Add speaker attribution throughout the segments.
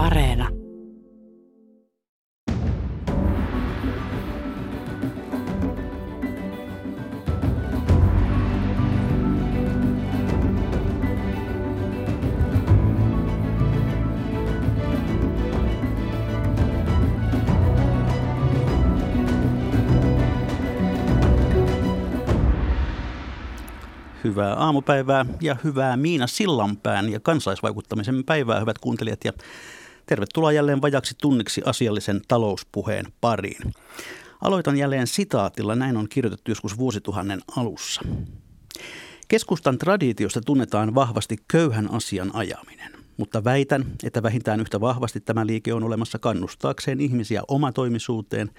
Speaker 1: Areena.
Speaker 2: Hyvää aamupäivää ja hyvää Miina Sillanpään ja kansalaisvaikuttamisen päivää, hyvät kuuntelijat. Ja tervetuloa jälleen vajaksi tunniksi asiallisen talouspuheen pariin. Aloitan jälleen sitaatilla, näin on kirjoitettu joskus vuosituhannen alussa. Keskustan traditiosta tunnetaan vahvasti köyhän asian ajaminen, mutta väitän, että vähintään yhtä vahvasti tämä liike on olemassa kannustaakseen ihmisiä omatoimisuuteen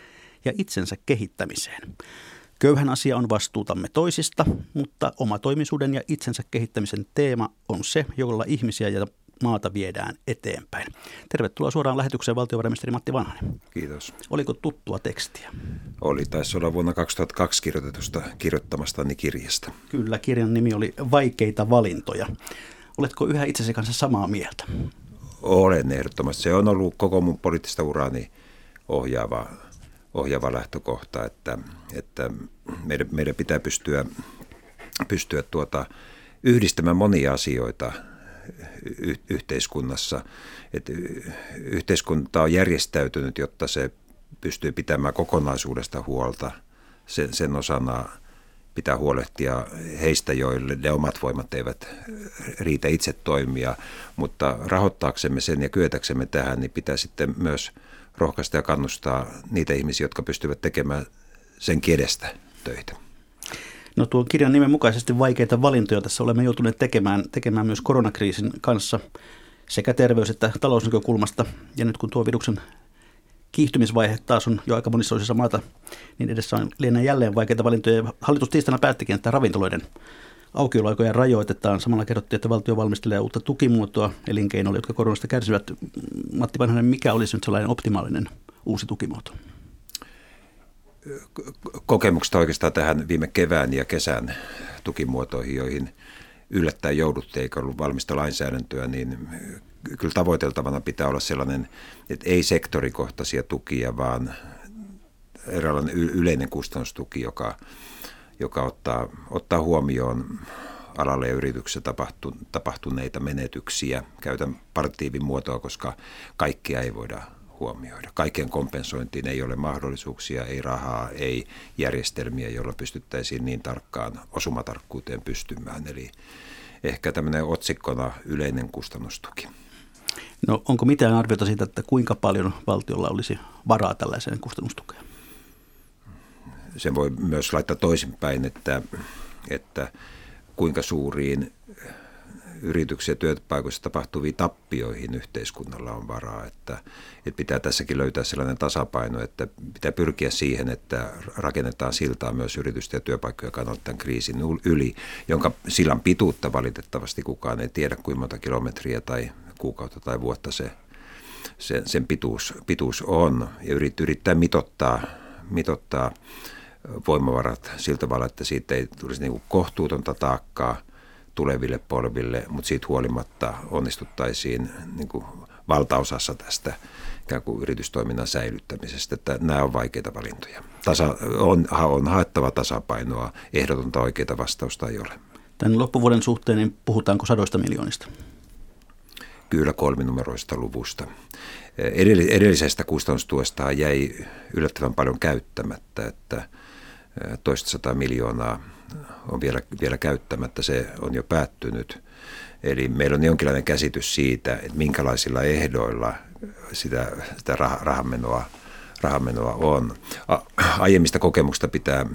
Speaker 2: ja itsensä kehittämiseen. Köyhän asia on vastuutamme toisista, mutta omatoimisuuden ja itsensä kehittämisen teema on se, jolla ihmisiä ja maata viedään eteenpäin. Tervetuloa suoraan lähetykseen valtiovarainministeri Matti Vanhanen.
Speaker 3: Kiitos.
Speaker 2: Oliko tuttua tekstiä?
Speaker 3: Oli, taisi olla vuonna 2002 kirjoitetusta kirjoittamastani kirjasta.
Speaker 2: Kyllä, kirjan nimi oli Vaikeita valintoja. Oletko yhä itsesi kanssa samaa mieltä?
Speaker 3: Olen ehdottomasti. Se on ollut koko mun poliittista uraani ohjaava ohjaava lähtökohta, että, että meidän, meidän pitää pystyä, pystyä tuota, yhdistämään monia asioita yhteiskunnassa. Et yhteiskunta on järjestäytynyt, jotta se pystyy pitämään kokonaisuudesta huolta. Sen, sen osana pitää huolehtia heistä, joille ne omat voimat eivät riitä itse toimia, mutta rahoittaaksemme sen ja kyetäksemme tähän, niin pitää sitten myös – rohkaista ja kannustaa niitä ihmisiä, jotka pystyvät tekemään sen kiedestä töitä.
Speaker 2: No tuon kirjan nimen mukaisesti vaikeita valintoja tässä olemme joutuneet tekemään, tekemään myös koronakriisin kanssa sekä terveys- että talousnäkökulmasta. Ja nyt kun tuo viruksen kiihtymisvaihe taas on jo aika monissa osissa maata, niin edessä on lienee jälleen vaikeita valintoja. Hallitus tiistaina päättikin, että ravintoloiden aukioloaikoja rajoitetaan. Samalla kerrottiin, että valtio valmistelee uutta tukimuotoa elinkeinoille, jotka koronasta kärsivät. Matti Vanhanen, mikä olisi nyt sellainen optimaalinen uusi tukimuoto?
Speaker 3: Kokemuksesta oikeastaan tähän viime kevään ja kesän tukimuotoihin, joihin yllättäen jouduttiin, eikä ollut valmista lainsäädäntöä, niin kyllä tavoiteltavana pitää olla sellainen, että ei sektorikohtaisia tukia, vaan eräänlainen yleinen kustannustuki, joka joka ottaa, ottaa huomioon alalle ja yrityksessä tapahtu, tapahtuneita menetyksiä. Käytän partiivin muotoa, koska kaikkea ei voida huomioida. Kaiken kompensointiin ei ole mahdollisuuksia, ei rahaa, ei järjestelmiä, joilla pystyttäisiin niin tarkkaan osumatarkkuuteen pystymään. Eli ehkä tämmöinen otsikkona yleinen kustannustuki.
Speaker 2: No onko mitään arviota siitä, että kuinka paljon valtiolla olisi varaa tällaiseen kustannustukeen?
Speaker 3: sen voi myös laittaa toisinpäin, että, että kuinka suuriin yrityksiä työpaikoissa tapahtuviin tappioihin yhteiskunnalla on varaa. Että, että pitää tässäkin löytää sellainen tasapaino, että pitää pyrkiä siihen, että rakennetaan siltaa myös yritysten ja työpaikkojen kannalta tämän kriisin yli, jonka sillan pituutta valitettavasti kukaan ei tiedä, kuinka monta kilometriä tai kuukautta tai vuotta se, sen, sen pituus, pituus on. Ja yrittää mitottaa, mitottaa voimavarat sillä tavalla, että siitä ei tulisi niin kohtuutonta taakkaa tuleville polville, mutta siitä huolimatta onnistuttaisiin niin kuin valtaosassa tästä ikään kuin yritystoiminnan säilyttämisestä. Että nämä on vaikeita valintoja. Tasa, on, on haettava tasapainoa, ehdotonta oikeita vastausta ei ole.
Speaker 2: Tämän loppuvuoden suhteen niin puhutaanko sadoista miljoonista?
Speaker 3: Kyllä kolminumeroista luvusta. Edellisestä kustannustuesta jäi yllättävän paljon käyttämättä, että – toista miljoonaa on vielä, vielä käyttämättä, se on jo päättynyt. Eli meillä on jonkinlainen käsitys siitä, että minkälaisilla ehdoilla sitä, sitä rahamenoa, rahamenoa on. A, aiemmista kokemuksista pitää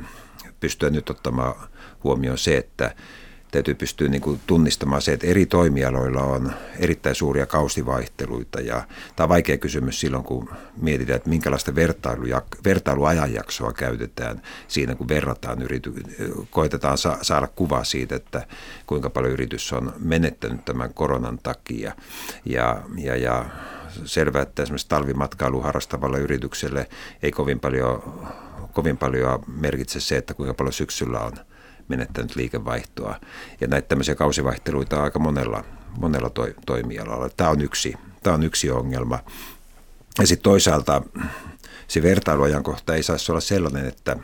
Speaker 3: pystyä nyt ottamaan huomioon se, että täytyy pystyä niin kuin tunnistamaan se, että eri toimialoilla on erittäin suuria kausivaihteluita. Ja tämä on vaikea kysymys silloin, kun mietitään, että minkälaista vertailuajanjaksoa käytetään siinä, kun verrataan yrity, koitetaan sa- saada kuvaa siitä, että kuinka paljon yritys on menettänyt tämän koronan takia. Ja, ja, ja selvää, että esimerkiksi talvimatkailu harrastavalle yritykselle ei kovin paljon, kovin paljon merkitse se, että kuinka paljon syksyllä on – menettänyt liikevaihtoa. Ja näitä tämmöisiä kausivaihteluita on aika monella, monella toi, toimialalla. Tämä on yksi tämä on yksi ongelma. Ja sitten toisaalta se vertailuajankohta ei saisi olla sellainen, että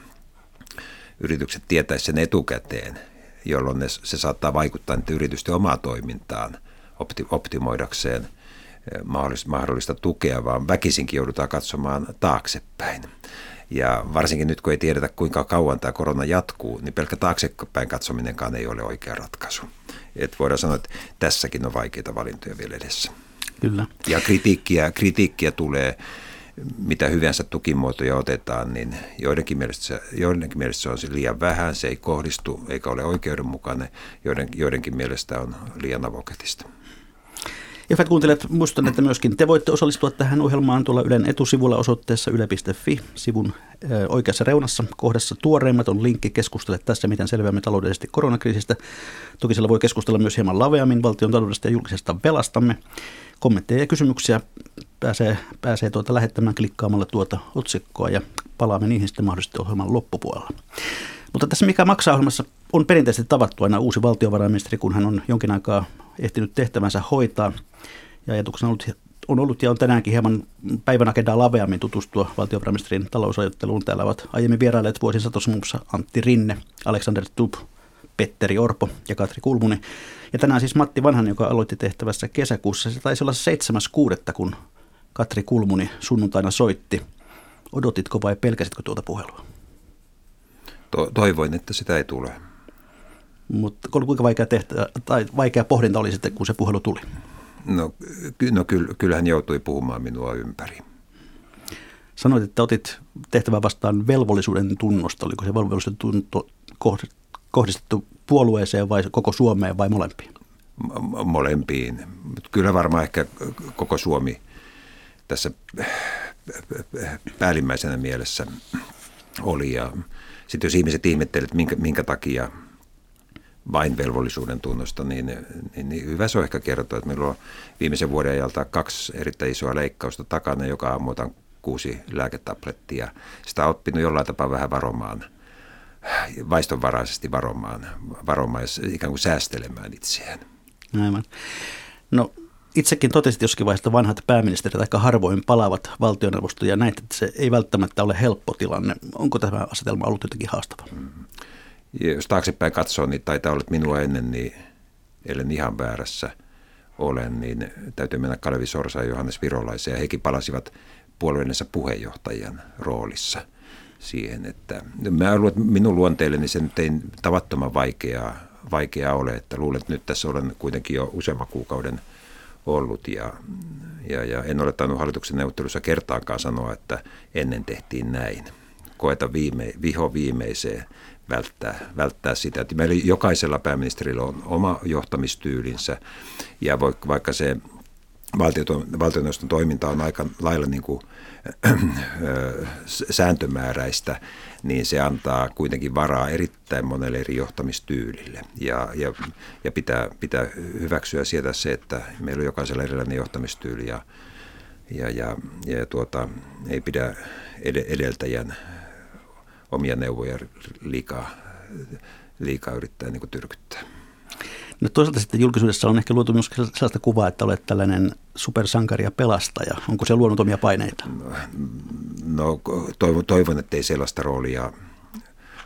Speaker 3: yritykset tietäisivät sen etukäteen, jolloin ne, se saattaa vaikuttaa niiden yritysten omaan toimintaan opti, optimoidakseen mahdollista, mahdollista tukea, vaan väkisinkin joudutaan katsomaan taaksepäin. Ja varsinkin nyt, kun ei tiedetä, kuinka kauan tämä korona jatkuu, niin pelkkä taaksepäin katsominenkaan ei ole oikea ratkaisu. Et voidaan sanoa, että tässäkin on vaikeita valintoja vielä edessä.
Speaker 2: Kyllä.
Speaker 3: Ja kritiikkiä, kritiikkiä tulee, mitä hyvänsä tukimuotoja otetaan, niin joidenkin mielestä, se, joidenkin mielestä se on liian vähän, se ei kohdistu eikä ole oikeudenmukainen, joiden, joidenkin mielestä on liian avoketista.
Speaker 2: Hyvät kuuntelijat, muistan, että myöskin te voitte osallistua tähän ohjelmaan tuolla Ylen etusivulla osoitteessa yle.fi sivun oikeassa reunassa kohdassa tuoreimmat on linkki keskustele tässä, miten selviämme taloudellisesti koronakriisistä. Toki siellä voi keskustella myös hieman laveammin valtion taloudesta ja julkisesta velastamme. Kommentteja ja kysymyksiä pääsee, pääsee tuota lähettämään klikkaamalla tuota otsikkoa ja palaamme niihin sitten mahdollisesti ohjelman loppupuolella. Mutta tässä mikä maksaa ohjelmassa on perinteisesti tavattu aina uusi valtiovarainministeri, kun hän on jonkin aikaa ehtinyt tehtävänsä hoitaa. Ja ajatuksena on ollut, on ollut ja on tänäänkin hieman päivän agendaa laveammin tutustua valtiovarainministerin talousajatteluun. Täällä ovat aiemmin vierailleet vuosin satossa muun muassa Antti Rinne, Alexander Tubb, Petteri Orpo ja Katri Kulmuni. Ja tänään siis Matti Vanhan, joka aloitti tehtävässä kesäkuussa. Se taisi olla 7.6., kun Katri Kulmuni sunnuntaina soitti. Odotitko vai pelkäsitkö tuota puhelua?
Speaker 3: To- toivoin, että sitä ei tule.
Speaker 2: Mutta kuinka vaikea, tehtä, tai vaikea pohdinta oli sitten, kun se puhelu tuli?
Speaker 3: No, no kyllähän joutui puhumaan minua ympäri.
Speaker 2: Sanoit, että otit tehtävää vastaan velvollisuuden tunnosta. Oliko se velvollisuuden tunto kohdistettu puolueeseen vai koko Suomeen vai molempiin?
Speaker 3: Molempiin. Kyllä varmaan ehkä koko Suomi tässä päällimmäisenä mielessä oli. Ja sitten jos ihmiset ihmettelevät, että minkä, minkä takia vain velvollisuuden tunnosta, niin, niin, niin hyvä se on ehkä kertoa, että meillä on viimeisen vuoden ajalta kaksi erittäin isoa leikkausta takana, joka aamu otan kuusi lääketablettia. Sitä on oppinut jollain tapaa vähän varomaan, vaistonvaraisesti varomaan, varomaan ja ikään kuin säästelemään itseään.
Speaker 2: Aivan. No itsekin totesit joskin vaiheessa, että vanhat pääministerit aika harvoin palaavat valtioneuvostoon ja näitä, että se ei välttämättä ole helppo tilanne. Onko tämä asetelma ollut jotenkin haastava? Mm-hmm.
Speaker 3: Jos taaksepäin katsoo, niin taitaa olla minua ennen, niin ellen ihan väärässä olen, niin täytyy mennä Kalevi Sorsa ja Johannes Virolaisen ja hekin palasivat puolueensa puheenjohtajan roolissa siihen, että mä luulen, että minun luonteelleni se nyt ei tavattoman vaikeaa, vaikeaa ole, että luulen, että nyt tässä olen kuitenkin jo useamman kuukauden ollut ja, ja, ja en ole tainnut hallituksen neuvottelussa kertaankaan sanoa, että ennen tehtiin näin. Koeta viime, viho viimeiseen välttää, välttää sitä. Että meillä jokaisella pääministerillä on oma johtamistyylinsä ja vaikka se valtioneuvoston toiminta on aika lailla niin kuin, sääntömääräistä, niin se antaa kuitenkin varaa erittäin monelle eri johtamistyylille. Ja, ja, ja pitää, pitää hyväksyä sieltä se, että meillä on jokaisella erilainen johtamistyyli ja, ja, ja, ja tuota, ei pidä edeltäjän omia neuvoja liikaa, liikaa yrittää niin kuin tyrkyttää.
Speaker 2: No toisaalta sitten julkisuudessa on ehkä luotu myös sellaista kuvaa, että olet tällainen supersankari ja pelastaja. Onko se luonut omia paineita? No,
Speaker 3: toivon, toivon, että ei sellaista roolia,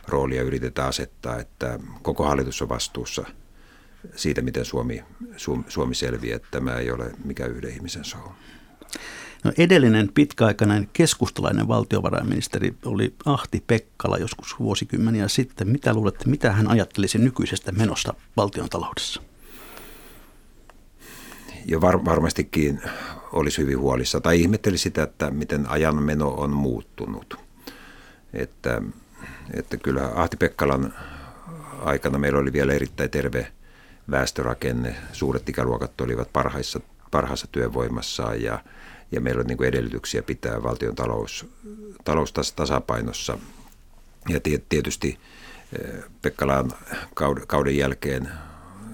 Speaker 3: roolia yritetä asettaa, että koko hallitus on vastuussa siitä, miten Suomi, Suomi selviää. Että tämä ei ole mikään yhden ihmisen show.
Speaker 2: No edellinen pitkäaikainen keskustalainen valtiovarainministeri oli Ahti Pekkala joskus vuosikymmeniä sitten. Mitä luulette, mitä hän ajattelisi nykyisestä menosta valtion taloudessa?
Speaker 3: Jo var, varmastikin olisi hyvin huolissa tai ihmetteli sitä, että miten ajan meno on muuttunut. Että, että kyllä Ahti Pekkalan aikana meillä oli vielä erittäin terve väestörakenne. Suuret ikäluokat olivat parhaissa, parhaassa työvoimassaan ja – ja meillä on niin kuin edellytyksiä pitää valtion talous, talous tasapainossa. Ja tietysti eh, Pekkalaan kauden jälkeen,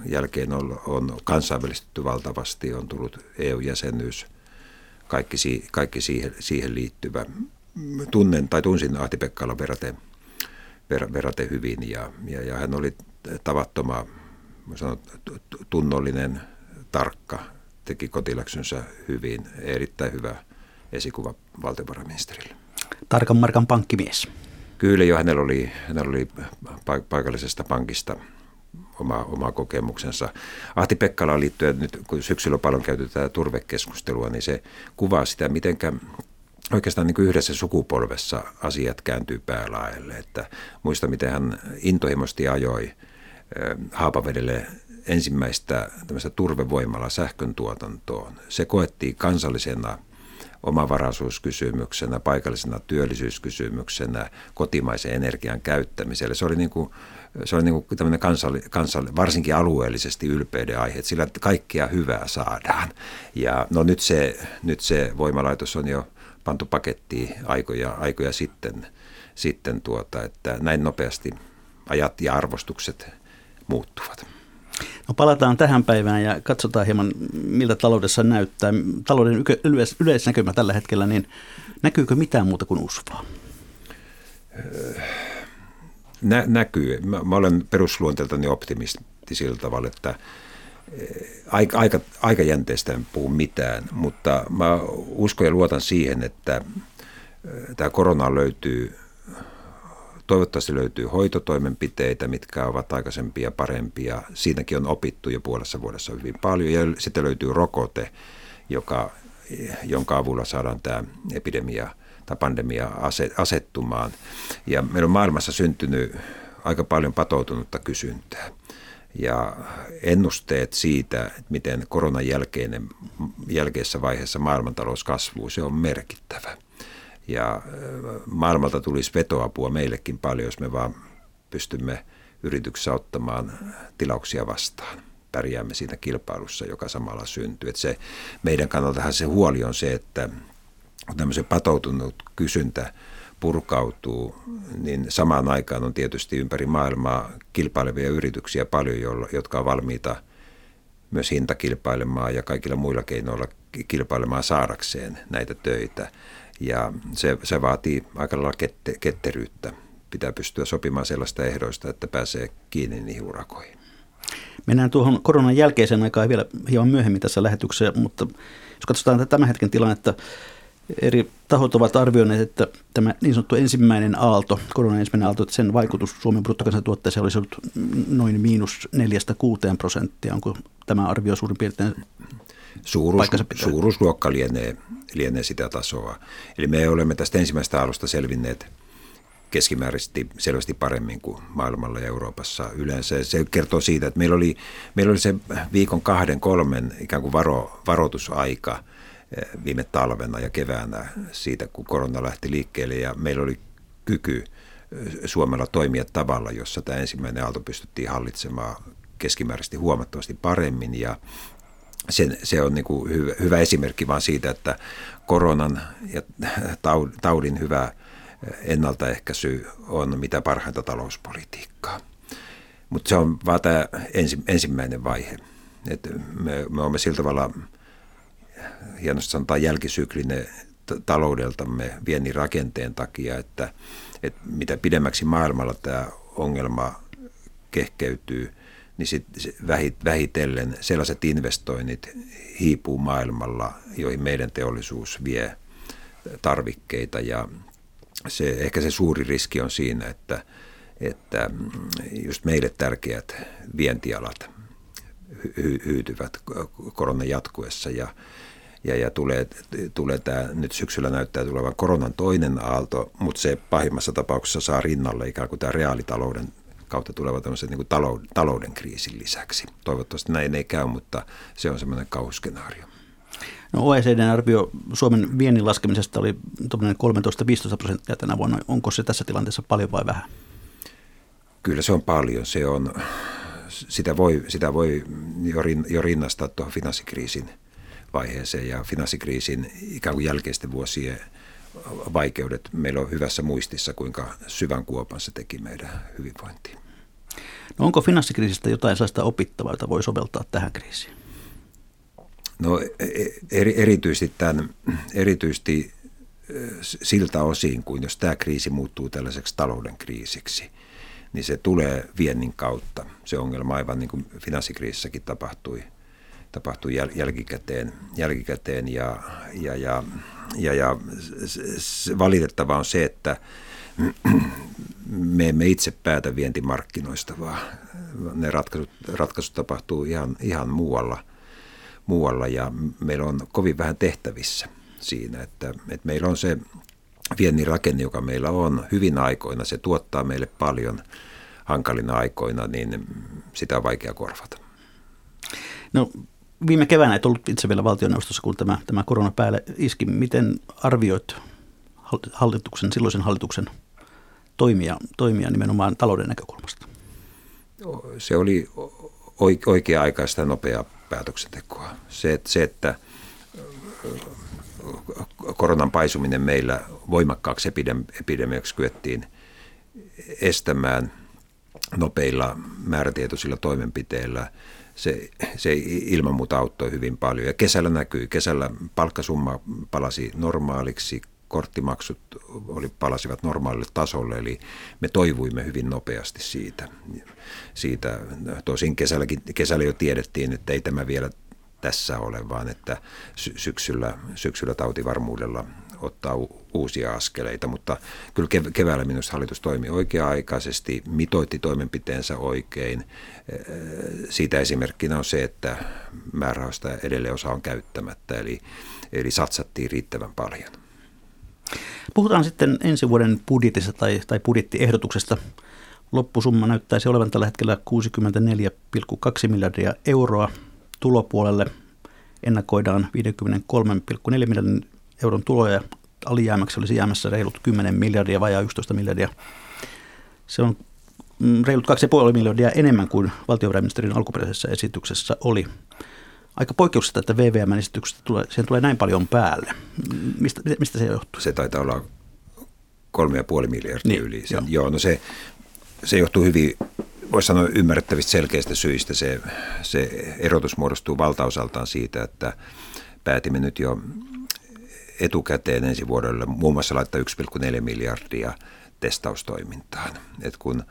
Speaker 3: jälkeen on, on kansainvälistetty valtavasti, on tullut EU-jäsenyys, kaikki, kaikki siihen, siihen liittyvä. Tunnen tai tunsin Ahti Pekkalan verraten, ver, verraten hyvin ja, ja, ja hän oli tavattoman sanon, tunnollinen, tarkka, teki kotiläksynsä hyvin, erittäin hyvä esikuva valtiovarainministerille.
Speaker 2: Tarkan markan pankkimies.
Speaker 3: Kyllä jo hänellä oli, hänellä oli paikallisesta pankista oma, oma kokemuksensa. Ahti Pekkala liittyen nyt, kun syksyllä paljon käytetään turvekeskustelua, niin se kuvaa sitä, miten oikeastaan niin kuin yhdessä sukupolvessa asiat kääntyy päälaelle. Että muista, miten hän intohimoisesti ajoi Haapavedelle ensimmäistä turvevoimalla sähkön tuotantoon. Se koettiin kansallisena omavaraisuuskysymyksenä, paikallisena työllisyyskysymyksenä, kotimaisen energian käyttämiselle. Se oli niin kuin, se oli niin kuin tämmöinen kansalli, kansalli, varsinkin alueellisesti ylpeyden aihe, että sillä kaikkia hyvää saadaan. Ja no nyt se, nyt se voimalaitos on jo pantu pakettiin aikoja, aikoja sitten, sitten tuota, että näin nopeasti ajat ja arvostukset muuttuvat.
Speaker 2: No palataan tähän päivään ja katsotaan hieman, miltä taloudessa näyttää. Talouden yleis- yleisnäkymä tällä hetkellä, niin näkyykö mitään muuta kuin usvaa?
Speaker 3: Nä, näkyy. Mä, mä olen perusluonteeltani optimisti sillä tavalla, että aika, aika, aikajänteestä en puhu mitään, mutta mä uskon ja luotan siihen, että tämä korona löytyy Toivottavasti löytyy hoitotoimenpiteitä, mitkä ovat aikaisempia parempia. Siinäkin on opittu jo puolessa vuodessa hyvin paljon. Ja sitten löytyy rokote, joka, jonka avulla saadaan tämä epidemia tai pandemia asettumaan. Ja meillä on maailmassa syntynyt aika paljon patoutunutta kysyntää. Ja ennusteet siitä, miten koronan jälkeinen, jälkeisessä vaiheessa maailmantalous kasvuu, se on merkittävä. Ja maailmalta tulisi vetoapua meillekin paljon, jos me vaan pystymme yrityksessä ottamaan tilauksia vastaan. Pärjäämme siinä kilpailussa, joka samalla syntyy. Että se, meidän kannaltahan se huoli on se, että kun tämmöisen patoutunut kysyntä purkautuu, niin samaan aikaan on tietysti ympäri maailmaa kilpailevia yrityksiä paljon, jotka on valmiita myös hintakilpailemaan ja kaikilla muilla keinoilla kilpailemaan saadakseen näitä töitä. Ja se, se vaatii aika lailla kette, ketteryyttä. Pitää pystyä sopimaan sellaista ehdoista, että pääsee kiinni niihin urakoihin.
Speaker 2: Mennään tuohon koronan jälkeiseen aikaan vielä hieman myöhemmin tässä lähetyksessä, mutta jos katsotaan tämän hetken tilannetta, eri tahot ovat arvioineet, että tämä niin sanottu ensimmäinen aalto, koronan ensimmäinen aalto, että sen vaikutus Suomen bruttokansantuotteeseen olisi ollut noin miinus 4-6 prosenttia. Onko tämä arvio suurin piirtein
Speaker 3: Suuruus, suuruusluokka lienee, lienee sitä tasoa. Eli me olemme tästä ensimmäisestä alusta selvinneet keskimääräisesti selvästi paremmin kuin maailmalla ja Euroopassa yleensä. Se kertoo siitä, että meillä oli, meillä oli se viikon kahden, kolmen ikään kuin varo, varoitusaika eh, viime talvena ja keväänä siitä, kun korona lähti liikkeelle ja meillä oli kyky eh, Suomella toimia tavalla, jossa tämä ensimmäinen aalto pystyttiin hallitsemaan keskimääräisesti huomattavasti paremmin ja se, se on niin kuin hyvä, hyvä esimerkki vaan siitä, että koronan ja taudin hyvä ennaltaehkäisy on mitä parhainta talouspolitiikkaa. Mutta se on vaan tämä ensi, ensimmäinen vaihe. Et me, me olemme sillä tavalla, hienosti sanotaan, jälkisyklinen taloudeltamme viennin rakenteen takia, että, että mitä pidemmäksi maailmalla tämä ongelma kehkeytyy – niin sit vähitellen sellaiset investoinnit hiipuu maailmalla, joihin meidän teollisuus vie tarvikkeita. Ja se, ehkä se suuri riski on siinä, että, että just meille tärkeät vientialat hy, hyytyvät koronan jatkuessa. Ja, ja, ja tulee, tulee tämä, nyt syksyllä näyttää tulevan koronan toinen aalto, mutta se pahimmassa tapauksessa saa rinnalle ikään kuin tämä reaalitalouden kautta tuleva tämmöisen niin talouden, talouden kriisin lisäksi. Toivottavasti näin ei käy, mutta se on semmoinen kauhuskenaario.
Speaker 2: No OECDn arvio Suomen viennin laskemisesta oli 13-15 prosenttia tänä vuonna. Onko se tässä tilanteessa paljon vai vähän?
Speaker 3: Kyllä se on paljon. Se on, sitä voi, sitä voi jo, rin, jo rinnastaa tuohon finanssikriisin vaiheeseen ja finanssikriisin ikään kuin jälkeisten vuosien vaikeudet. Meillä on hyvässä muistissa, kuinka syvän kuopan se teki meidän hyvinvointiin.
Speaker 2: No onko finanssikriisistä jotain sellaista opittavaa, jota voi soveltaa tähän kriisiin?
Speaker 3: No e, e, eri, erityisesti, tämän, erityisesti siltä osin, kuin jos tämä kriisi muuttuu tällaiseksi talouden kriisiksi, niin se tulee viennin kautta. Se ongelma aivan niin kuin finanssikriisissäkin tapahtui tapahtuu jäl- jälkikäteen, jälkikäteen ja, ja, ja, ja, ja valitettavaa on se, että me emme itse päätä vientimarkkinoista, vaan ne ratkaisut, ratkaisut tapahtuu ihan, ihan muualla, muualla ja meillä on kovin vähän tehtävissä siinä, että, että meillä on se viennin rakenne, joka meillä on hyvin aikoina, se tuottaa meille paljon hankalina aikoina, niin sitä on vaikea korvata.
Speaker 2: No viime keväänä et ollut itse vielä valtioneuvostossa, kun tämä, tämä korona päälle iski. Miten arvioit hallituksen, silloisen hallituksen toimia, toimia nimenomaan talouden näkökulmasta?
Speaker 3: Se oli oikea-aikaista nopeaa päätöksentekoa. Se, se, että koronan paisuminen meillä voimakkaaksi epidemiaksi kyettiin estämään nopeilla määrätietoisilla toimenpiteillä. Se, se ilman muuta auttoi hyvin paljon. Ja kesällä näkyi. Kesällä palkkasumma palasi normaaliksi, korttimaksut oli, palasivat normaalille tasolle, eli me toivuimme hyvin nopeasti siitä. siitä. Tosin kesälläkin, kesällä jo tiedettiin, että ei tämä vielä tässä ole, vaan että syksyllä, syksyllä tautivarmuudella ottaa uusia askeleita, mutta kyllä keväällä minusta hallitus toimi oikea-aikaisesti, mitoitti toimenpiteensä oikein. Siitä esimerkkinä on se, että määrärahoista edelleen osa on käyttämättä, eli, eli satsattiin riittävän paljon.
Speaker 2: Puhutaan sitten ensi vuoden budjetista tai, tai budjettiehdotuksesta. Loppusumma näyttäisi olevan tällä hetkellä 64,2 miljardia euroa tulopuolelle ennakoidaan 53,4 miljardin euron tuloja. Alijäämäksi olisi jäämässä reilut 10 miljardia, vajaa 11 miljardia. Se on mm, reilut 2,5 miljardia enemmän kuin valtiovarainministerin alkuperäisessä esityksessä oli. Aika poikkeuksesta, että VVM-esityksestä tulee, siihen tulee näin paljon päälle. Mistä, mistä se johtuu?
Speaker 3: Se taitaa olla 3,5 miljardia niin, yli. Sen, joo. joo, no se, se johtuu hyvin voisi sanoa ymmärrettävistä selkeistä syistä. Se, se erotus muodostuu valtaosaltaan siitä, että päätimme nyt jo etukäteen ensi vuodelle muun muassa laittaa 1,4 miljardia testaustoimintaan. Et kun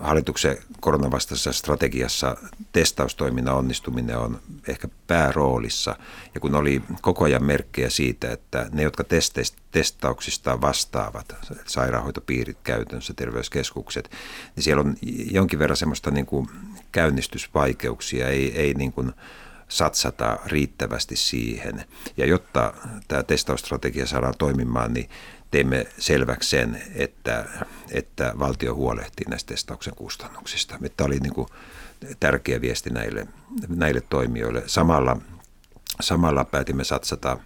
Speaker 3: hallituksen koronavastaisessa strategiassa testaustoiminnan onnistuminen on ehkä pääroolissa. Ja kun oli koko ajan merkkejä siitä, että ne, jotka testauksista vastaavat, sairaanhoitopiirit käytännössä, terveyskeskukset, niin siellä on jonkin verran semmoista niin kuin käynnistysvaikeuksia, ei, ei niin kuin satsata riittävästi siihen. Ja jotta tämä testausstrategia saadaan toimimaan, niin teimme selväksi sen, että, että valtio huolehtii näistä testauksen kustannuksista. Tämä oli niin kuin tärkeä viesti näille, näille toimijoille. Samalla, samalla päätimme satsata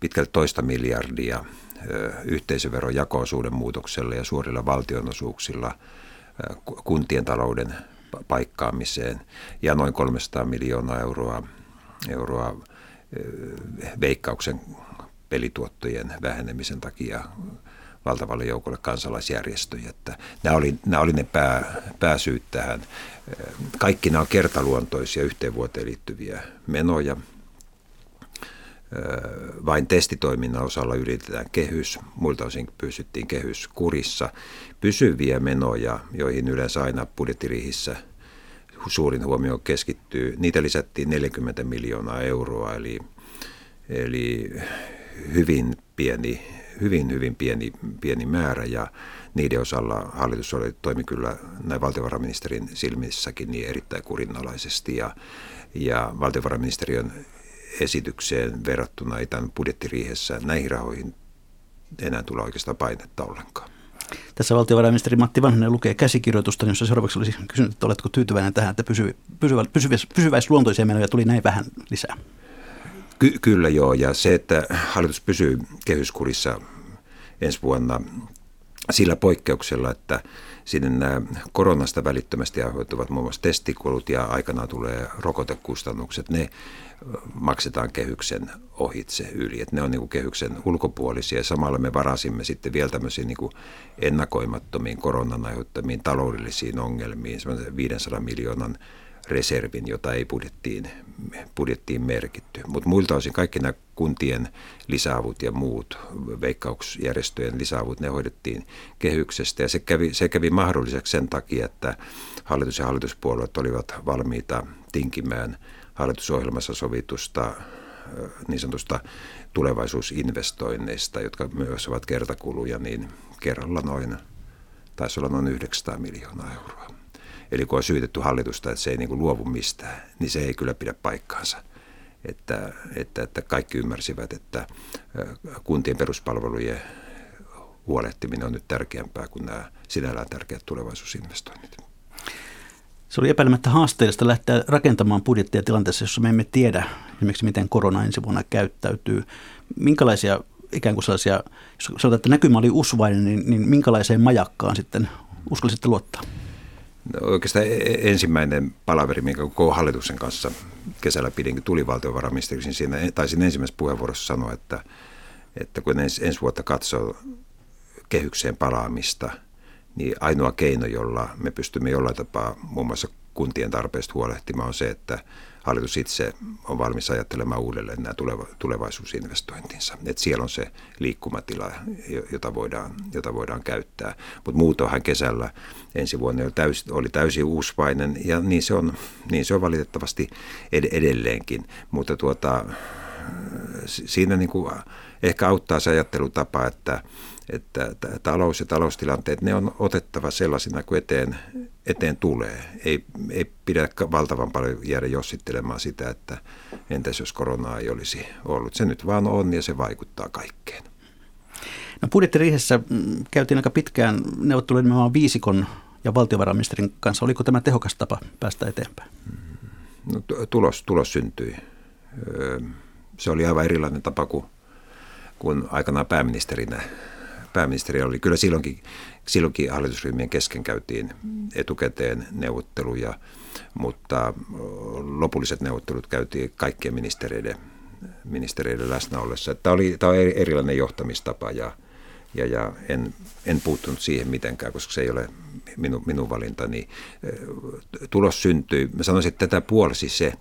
Speaker 3: pitkälti toista miljardia yhteisöveron jako-osuuden muutokselle ja suorilla valtionosuuksilla kuntien talouden paikkaamiseen ja noin 300 miljoonaa euroa, euroa veikkauksen pelituottojen vähenemisen takia valtavalle joukolle kansalaisjärjestöjä. Että nämä, oli, oli ne pää, pääsyyt tähän. Kaikki nämä on kertaluontoisia yhteen vuoteen liittyviä menoja. Vain testitoiminnan osalla yritetään kehys, muilta osin pysyttiin kehys kurissa. Pysyviä menoja, joihin yleensä aina budjettiriihissä suurin huomio keskittyy, niitä lisättiin 40 miljoonaa euroa, eli, eli hyvin pieni, hyvin, hyvin pieni, pieni määrä ja niiden osalla hallitus oli, toimi kyllä näin valtiovarainministerin silmissäkin niin erittäin kurinalaisesti ja, ja valtiovarainministeriön esitykseen verrattuna ei tämän budjettiriihessä näihin rahoihin enää tule oikeastaan painetta ollenkaan.
Speaker 2: Tässä valtiovarainministeri Matti Vanhanen lukee käsikirjoitusta, jossa seuraavaksi olisi kysynyt, että oletko tyytyväinen tähän, että pysyvä, pysyvä, pysyväisluontoisia menoja tuli näin vähän lisää.
Speaker 3: Ky- kyllä joo, ja se, että hallitus pysyy kehyskurissa ensi vuonna sillä poikkeuksella, että sinne nämä koronasta välittömästi aiheutuvat muun muassa testikulut ja aikanaan tulee rokotekustannukset, ne maksetaan kehyksen ohitse yli. Että ne on niin kuin kehyksen ulkopuolisia samalla me varasimme sitten vielä tämmöisiin niin kuin ennakoimattomiin koronan aiheuttamiin taloudellisiin ongelmiin, 500 miljoonan reservin, jota ei budjettiin, budjettiin merkitty. Mutta muilta osin kaikki nämä kuntien lisäavut ja muut veikkauksjärjestöjen lisäavut, ne hoidettiin kehyksestä. Ja se kävi, se kävi mahdolliseksi sen takia, että hallitus ja hallituspuolueet olivat valmiita tinkimään hallitusohjelmassa sovitusta niin sanotusta tulevaisuusinvestoinneista, jotka myös ovat kertakuluja, niin kerralla noin, taisi olla noin 900 miljoonaa euroa. Eli kun on syytetty hallitusta, että se ei niin kuin luovu mistään, niin se ei kyllä pidä paikkaansa. Että, että, että kaikki ymmärsivät, että kuntien peruspalvelujen huolehtiminen on nyt tärkeämpää kuin nämä sinällään tärkeät tulevaisuusinvestoinnit.
Speaker 2: Se oli epäilemättä haasteellista lähteä rakentamaan budjettia tilanteessa, jossa me emme tiedä esimerkiksi miten korona ensi vuonna käyttäytyy. Minkälaisia ikään kuin sellaisia, jos sanotaan, että näkymä oli usvainen, niin, niin minkälaiseen majakkaan sitten uskallisitte luottaa?
Speaker 3: Oikeastaan e-, e-, ensimmäinen palaveri, minkä koko hallituksen kanssa kesällä pidin, tuli valtiovarainministeriksi, siinä taisin ensimmäisessä puheenvuorossa sanoa, että, että kun ensi, ensi vuotta katsoo kehykseen palaamista – niin ainoa keino, jolla me pystymme jollain tapaa muun muassa kuntien tarpeesta huolehtimaan on se, että hallitus itse on valmis ajattelemaan uudelleen nämä tulevaisuusinvestointinsa. Et siellä on se liikkumatila, jota voidaan, jota voidaan käyttää. Mutta muutoinhan kesällä ensi vuonna oli, täysi, oli täysin uusvainen ja niin se on, niin se on valitettavasti ed- edelleenkin. Mutta tuota, siinä niin kuin ehkä auttaa se ajattelutapa, että että talous ja taloustilanteet, ne on otettava sellaisina kuin eteen, eteen tulee. Ei, ei pidä valtavan paljon jäädä jossittelemaan sitä, että entäs jos koronaa ei olisi ollut. Se nyt vaan on ja se vaikuttaa kaikkeen.
Speaker 2: No budjettiriihessä mm, käytiin aika pitkään neuvotteluja nimenomaan viisikon ja valtiovarainministerin kanssa. Oliko tämä tehokas tapa päästä eteenpäin?
Speaker 3: No, tulos, tulos syntyi. Se oli aivan erilainen tapa kuin, kuin aikanaan pääministerinä pääministeri oli. Kyllä silloinkin, silloinkin hallitusryhmien kesken käytiin etukäteen neuvotteluja, mutta lopulliset neuvottelut käytiin kaikkien ministereiden, ministereiden läsnä ollessa. Tämä oli, tämä oli erilainen johtamistapa ja, ja, ja en, en puuttunut siihen mitenkään, koska se ei ole minun, minun valintani. Tulos syntyi. Mä sanoisin, että tätä puolsi se,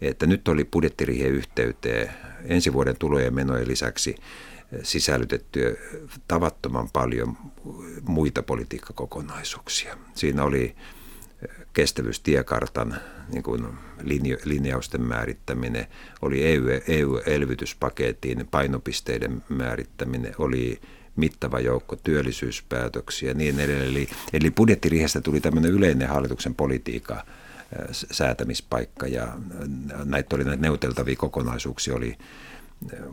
Speaker 3: että nyt oli budjettiriihien yhteyteen ensi vuoden tulojen ja menojen lisäksi sisällytetty tavattoman paljon muita politiikkakokonaisuuksia. Siinä oli kestävyystiekartan niin kuin linjausten määrittäminen, oli EU-elvytyspaketin e painopisteiden määrittäminen, oli mittava joukko työllisyyspäätöksiä ja niin edelleen. Eli, eli budjettirihestä tuli tämmöinen yleinen hallituksen politiikka säätämispaikka ja näitä oli näitä neuvoteltavia kokonaisuuksia oli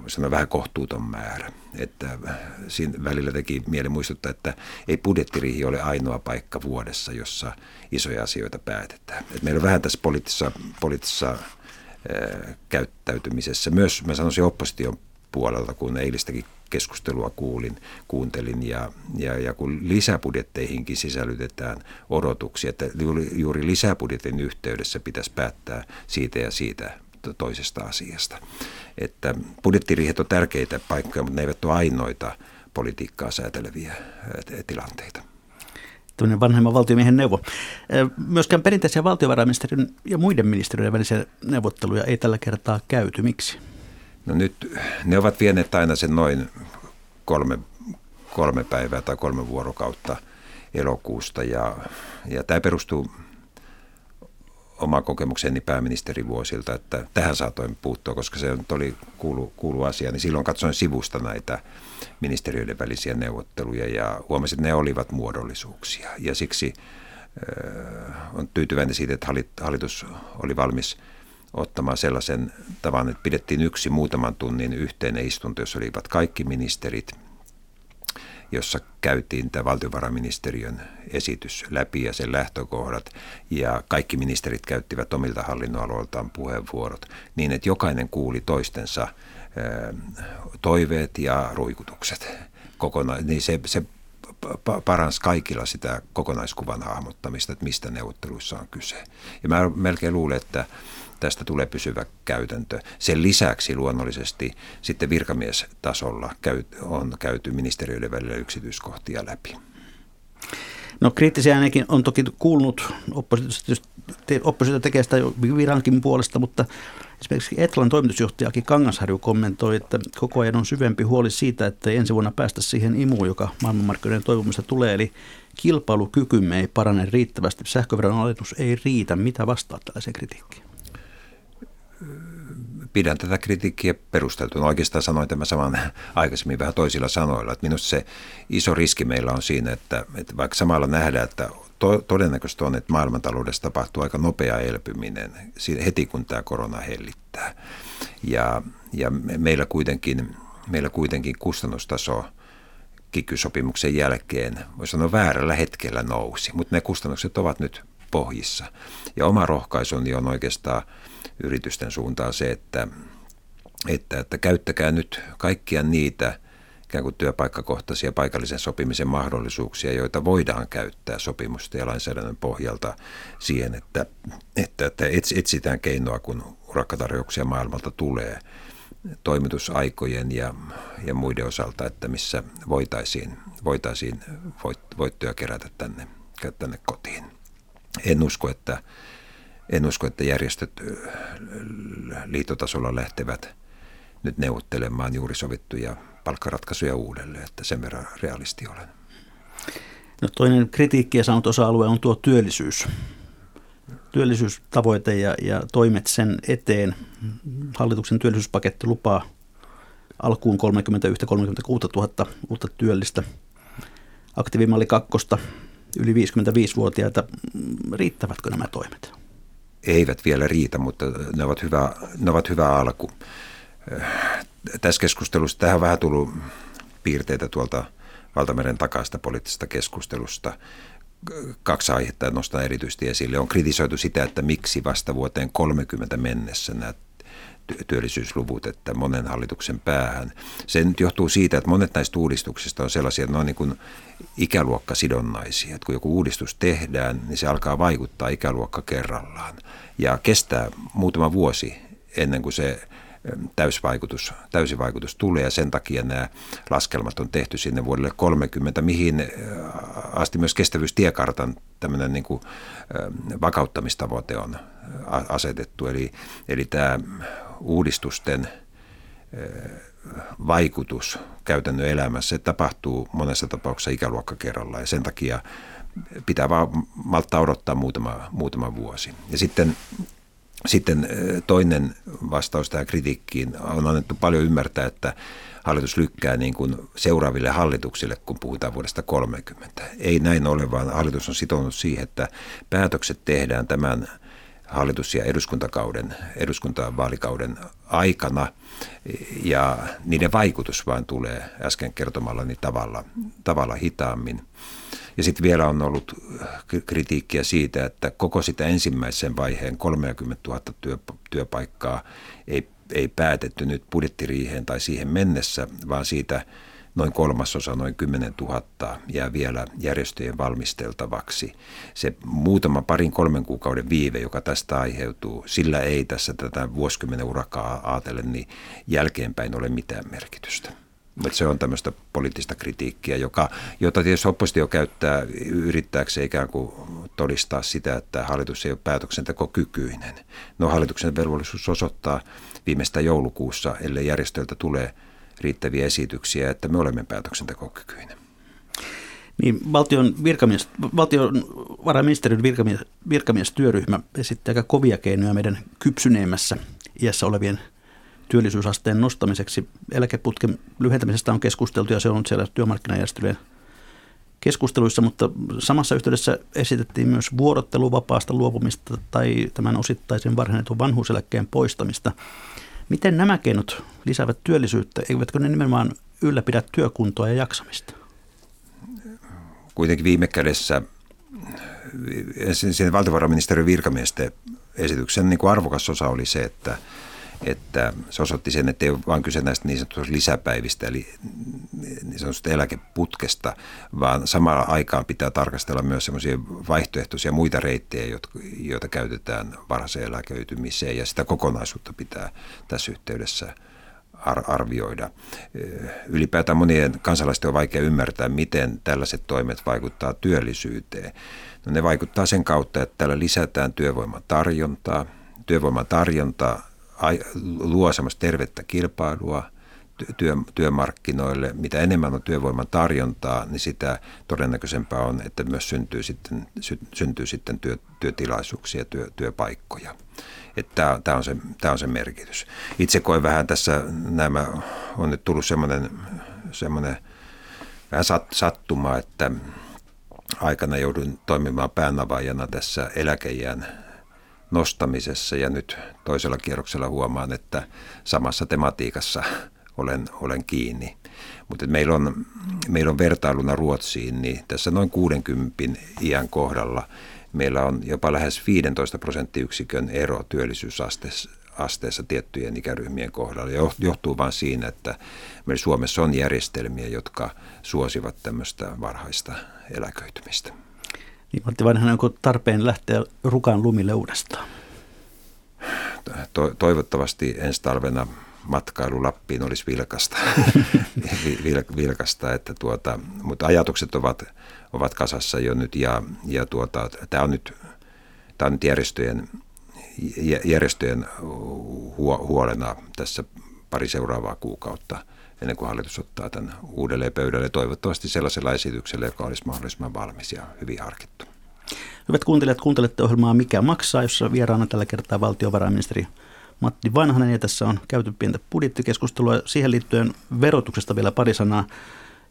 Speaker 3: sanoa vähän kohtuuton määrä. Että siinä välillä teki mieli muistuttaa, että ei budjettiriihi ole ainoa paikka vuodessa, jossa isoja asioita päätetään. Et meillä on vähän tässä poliittisessa, poliittisessa ää, käyttäytymisessä, myös mä sanoisin opposition puolelta, kun eilistäkin keskustelua kuulin, kuuntelin ja, ja, ja kun lisäbudjetteihinkin sisällytetään odotuksia, että juuri, juuri lisäbudjetin yhteydessä pitäisi päättää siitä ja siitä toisesta asiasta. Että budjettiriihet on tärkeitä paikkoja, mutta ne eivät ole ainoita politiikkaa sääteleviä tilanteita.
Speaker 2: Tällainen vanhemman valtiomiehen neuvo. Myöskään perinteisiä valtiovarainministeriön ja muiden ministeriöiden välisiä neuvotteluja ei tällä kertaa käyty. Miksi?
Speaker 3: No nyt ne ovat vieneet aina sen noin kolme, kolme päivää tai kolme vuorokautta elokuusta ja, ja tämä perustuu oma kokemukseni pääministerivuosilta, että tähän saatoin puuttua, koska se oli kuulu, kuulu asia, niin silloin katsoin sivusta näitä ministeriöiden välisiä neuvotteluja ja huomasin, että ne olivat muodollisuuksia. Ja siksi äh, on tyytyväinen siitä, että hallitus oli valmis ottamaan sellaisen tavan, että pidettiin yksi muutaman tunnin yhteinen istunto, jossa olivat kaikki ministerit – jossa käytiin tämä valtiovarainministeriön esitys läpi ja sen lähtökohdat, ja kaikki ministerit käyttivät omilta hallinnonaloiltaan puheenvuorot, niin että jokainen kuuli toistensa toiveet ja ruikutukset. Kokona- niin se, se paransi kaikilla sitä kokonaiskuvan hahmottamista, että mistä neuvotteluissa on kyse. Ja mä melkein luulen, että tästä tulee pysyvä käytäntö. Sen lisäksi luonnollisesti sitten virkamiestasolla on käyty ministeriöiden välillä yksityiskohtia läpi.
Speaker 2: No kriittisiä ääniäkin on toki kuulunut, oppositio tekee sitä virankin puolesta, mutta esimerkiksi Etlan toimitusjohtajakin Kangasharju kommentoi, että koko ajan on syvempi huoli siitä, että ei ensi vuonna päästä siihen imuun, joka maailmanmarkkinoiden toivomista tulee, eli kilpailukykymme ei parane riittävästi, sähköveron alennus ei riitä. Mitä vastaat tällaiseen kritiikkiin?
Speaker 3: Pidän tätä kritiikkiä perusteltuna. Oikeastaan sanoin tämän saman aikaisemmin vähän toisilla sanoilla. Että minusta se iso riski meillä on siinä, että, että vaikka samalla nähdään, että to, todennäköistä on, että maailmantaloudessa tapahtuu aika nopea elpyminen heti kun tämä korona hellittää. Ja, ja meillä, kuitenkin, meillä kuitenkin kustannustaso kikysopimuksen jälkeen, voisi sanoa väärällä hetkellä nousi, mutta ne kustannukset ovat nyt pohjissa. Ja oma rohkaisuni on oikeastaan yritysten suuntaan se, että, että, että käyttäkää nyt kaikkia niitä ikään kuin työpaikkakohtaisia paikallisen sopimisen mahdollisuuksia, joita voidaan käyttää sopimusta ja lainsäädännön pohjalta siihen, että, että, että etsitään keinoa, kun urakkatarjouksia maailmalta tulee toimitusaikojen ja, ja muiden osalta, että missä voitaisiin, voitaisiin voit, voittoja kerätä tänne, tänne kotiin. En usko, että, en usko, että järjestöt liitotasolla lähtevät nyt neuvottelemaan juuri sovittuja palkkaratkaisuja uudelleen, että sen verran realisti olen.
Speaker 2: No toinen kritiikkiä saanut osa-alue on tuo työllisyys. Työllisyystavoite ja, ja toimet sen eteen. Hallituksen työllisyyspaketti lupaa alkuun 31-36 000 uutta työllistä. Aktiivimalli kakkosta yli 55-vuotiaita. Riittävätkö nämä toimet?
Speaker 3: Eivät vielä riitä, mutta ne ovat hyvä, ne ovat hyvä alku tässä keskustelussa tähän on vähän tullut piirteitä tuolta valtameren takaista poliittisesta keskustelusta. Kaksi aihetta nostaa erityisesti esille. On kritisoitu sitä, että miksi vasta vuoteen 30 mennessä nämä työllisyysluvut, että monen hallituksen päähän. Se nyt johtuu siitä, että monet näistä uudistuksista on sellaisia, että ne on niin kuin ikäluokkasidonnaisia. Että kun joku uudistus tehdään, niin se alkaa vaikuttaa ikäluokka kerrallaan. Ja kestää muutama vuosi ennen kuin se täysvaikutus, täysivaikutus tulee ja sen takia nämä laskelmat on tehty sinne vuodelle 30, mihin asti myös kestävyystiekartan tämmöinen niin kuin vakauttamistavoite on asetettu. Eli, eli tämä uudistusten vaikutus käytännön elämässä se tapahtuu monessa tapauksessa ikäluokka kerralla ja sen takia pitää vaan malttaa odottaa muutama, muutama vuosi. Ja sitten sitten toinen vastaus tähän kritiikkiin on annettu paljon ymmärtää, että hallitus lykkää niin kuin seuraaville hallituksille, kun puhutaan vuodesta 30. Ei näin ole, vaan hallitus on sitonut siihen, että päätökset tehdään tämän hallitus- ja eduskuntakauden, eduskuntavaalikauden aikana ja niiden vaikutus vain tulee äsken kertomallani tavalla, tavalla hitaammin. Ja sitten vielä on ollut kritiikkiä siitä, että koko sitä ensimmäisen vaiheen 30 000 työpaikkaa ei, ei päätetty nyt budjettiriiheen tai siihen mennessä, vaan siitä noin kolmasosa, noin 10 000 jää vielä järjestöjen valmisteltavaksi. Se muutama parin kolmen kuukauden viive, joka tästä aiheutuu, sillä ei tässä tätä vuosikymmenen urakaa ajatellen, niin jälkeenpäin ole mitään merkitystä. Mutta se on tämmöistä poliittista kritiikkiä, joka, jota tietysti oppositio käyttää yrittääkseen ikään kuin todistaa sitä, että hallitus ei ole päätöksentekokykyinen. No hallituksen velvollisuus osoittaa viimeistä joulukuussa, ellei järjestöiltä tulee riittäviä esityksiä, että me olemme päätöksentekokykyinen.
Speaker 2: Niin, valtion, virkamies, valtion varainministeriön virkamies, virkamiestyöryhmä esitti aika kovia keinoja meidän kypsyneemmässä iässä olevien työllisyysasteen nostamiseksi. Eläkeputken lyhentämisestä on keskusteltu ja se on siellä työmarkkinajärjestelyjen keskusteluissa, mutta samassa yhteydessä esitettiin myös vuorotteluvapaasta luopumista tai tämän osittaisen varhennetun vanhuuseläkkeen poistamista. Miten nämä keinot lisäävät työllisyyttä? Eivätkö ne nimenomaan ylläpidä työkuntoa ja jaksamista?
Speaker 3: Kuitenkin viime kädessä sen valtiovarainministeriön virkamiesten esityksen niin kuin arvokas osa oli se, että että se osoitti sen, että ei ole vain kyse näistä niin sanotusta lisäpäivistä, eli niin sanotusta eläkeputkesta, vaan samalla aikaan pitää tarkastella myös semmoisia vaihtoehtoisia muita reittejä, joita käytetään varhaiseen eläköitymiseen, ja sitä kokonaisuutta pitää tässä yhteydessä arvioida. Ylipäätään monien kansalaisten on vaikea ymmärtää, miten tällaiset toimet vaikuttaa työllisyyteen. No ne vaikuttaa sen kautta, että tällä lisätään työvoiman tarjontaa. Työvoiman tarjonta luo semmoista tervettä kilpailua, työ, työmarkkinoille. Mitä enemmän on työvoiman tarjontaa, niin sitä todennäköisempää on, että myös syntyy sitten, sy, syntyy sitten työ, työtilaisuuksia, työ, työpaikkoja. Tämä on, se, on se merkitys. Itse koen vähän tässä, nämä on nyt tullut semmoinen, semmoinen vähän sat, sattuma, että aikana joudun toimimaan päänavaajana tässä eläkeijän nostamisessa ja nyt toisella kierroksella huomaan, että samassa tematiikassa olen, olen kiinni. Mutta meillä on, meillä on vertailuna Ruotsiin, niin tässä noin 60 iän kohdalla meillä on jopa lähes 15 prosenttiyksikön ero työllisyysasteessa tiettyjen ikäryhmien kohdalla. Johtuu vain siinä, että meillä Suomessa on järjestelmiä, jotka suosivat tämmöistä varhaista eläköitymistä.
Speaker 2: Niin Matti Vanhanen, onko tarpeen lähteä rukan lumille uudestaan?
Speaker 3: To- toivottavasti ensi talvena matkailu Lappiin olisi vilkasta, vilkasta että tuota, mutta ajatukset ovat, ovat kasassa jo nyt ja, ja tuota, tämä on nyt, tämä on nyt järjestöjen, järjestöjen huolena tässä pari seuraavaa kuukautta ennen kuin hallitus ottaa tämän uudelleen pöydälle toivottavasti sellaisella esityksellä, joka olisi mahdollisimman valmis ja hyvin harkittu.
Speaker 2: Hyvät kuuntelijat, kuuntelette ohjelmaa Mikä maksaa, jossa vieraana tällä kertaa valtiovarainministeri Matti Vanhanen ja tässä on käyty pientä budjettikeskustelua. Siihen liittyen verotuksesta vielä pari sanaa.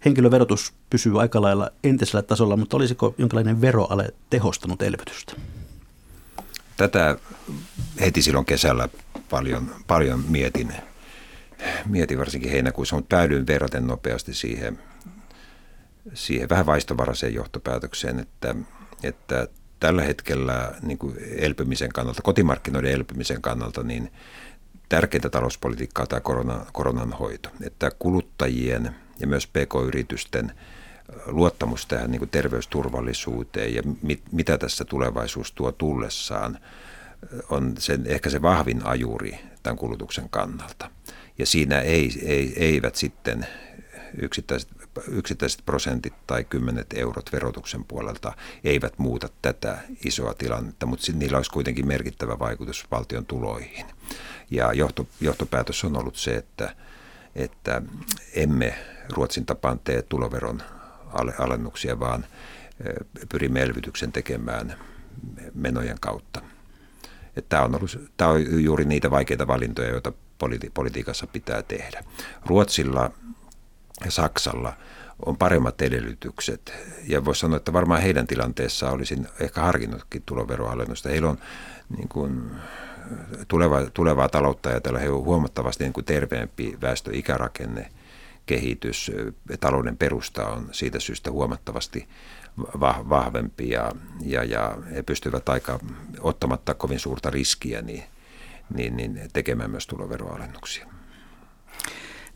Speaker 2: Henkilöverotus pysyy aika lailla entisellä tasolla, mutta olisiko jonkinlainen veroale tehostanut elvytystä?
Speaker 3: Tätä heti silloin kesällä paljon, paljon mietin, mietin varsinkin heinäkuussa, mutta päädyin verraten nopeasti siihen, siihen vähän vaistovaraiseen johtopäätökseen, että, että tällä hetkellä niin kuin elpymisen kannalta, kotimarkkinoiden elpymisen kannalta, niin tärkeintä talouspolitiikkaa tämä korona, koronan hoito. Että kuluttajien ja myös pk-yritysten luottamus tähän niin kuin terveysturvallisuuteen ja mit, mitä tässä tulevaisuus tuo tullessaan on sen, ehkä se vahvin ajuri tämän kulutuksen kannalta. Ja siinä ei, ei, eivät sitten yksittäiset yksittäiset prosentit tai kymmenet eurot verotuksen puolelta eivät muuta tätä isoa tilannetta, mutta niillä olisi kuitenkin merkittävä vaikutus valtion tuloihin. Ja johto, johtopäätös on ollut se, että, että emme Ruotsin tapaan tee tuloveron alennuksia, vaan pyrimme elvytyksen tekemään menojen kautta. Tämä on, ollut, tämä on juuri niitä vaikeita valintoja, joita politi- politiikassa pitää tehdä. Ruotsilla ja Saksalla on paremmat edellytykset. Ja voisi sanoa, että varmaan heidän tilanteessaan olisin ehkä harkinnutkin tuloveroalennusta. Heillä on niin kuin, tuleva, tulevaa taloutta ajatella, he on huomattavasti niin kuin terveempi väestöikärakenne, kehitys, talouden perusta on siitä syystä huomattavasti vahvempi ja, ja, ja he pystyvät aika ottamatta kovin suurta riskiä niin, niin, niin tekemään myös tuloveroalennuksia.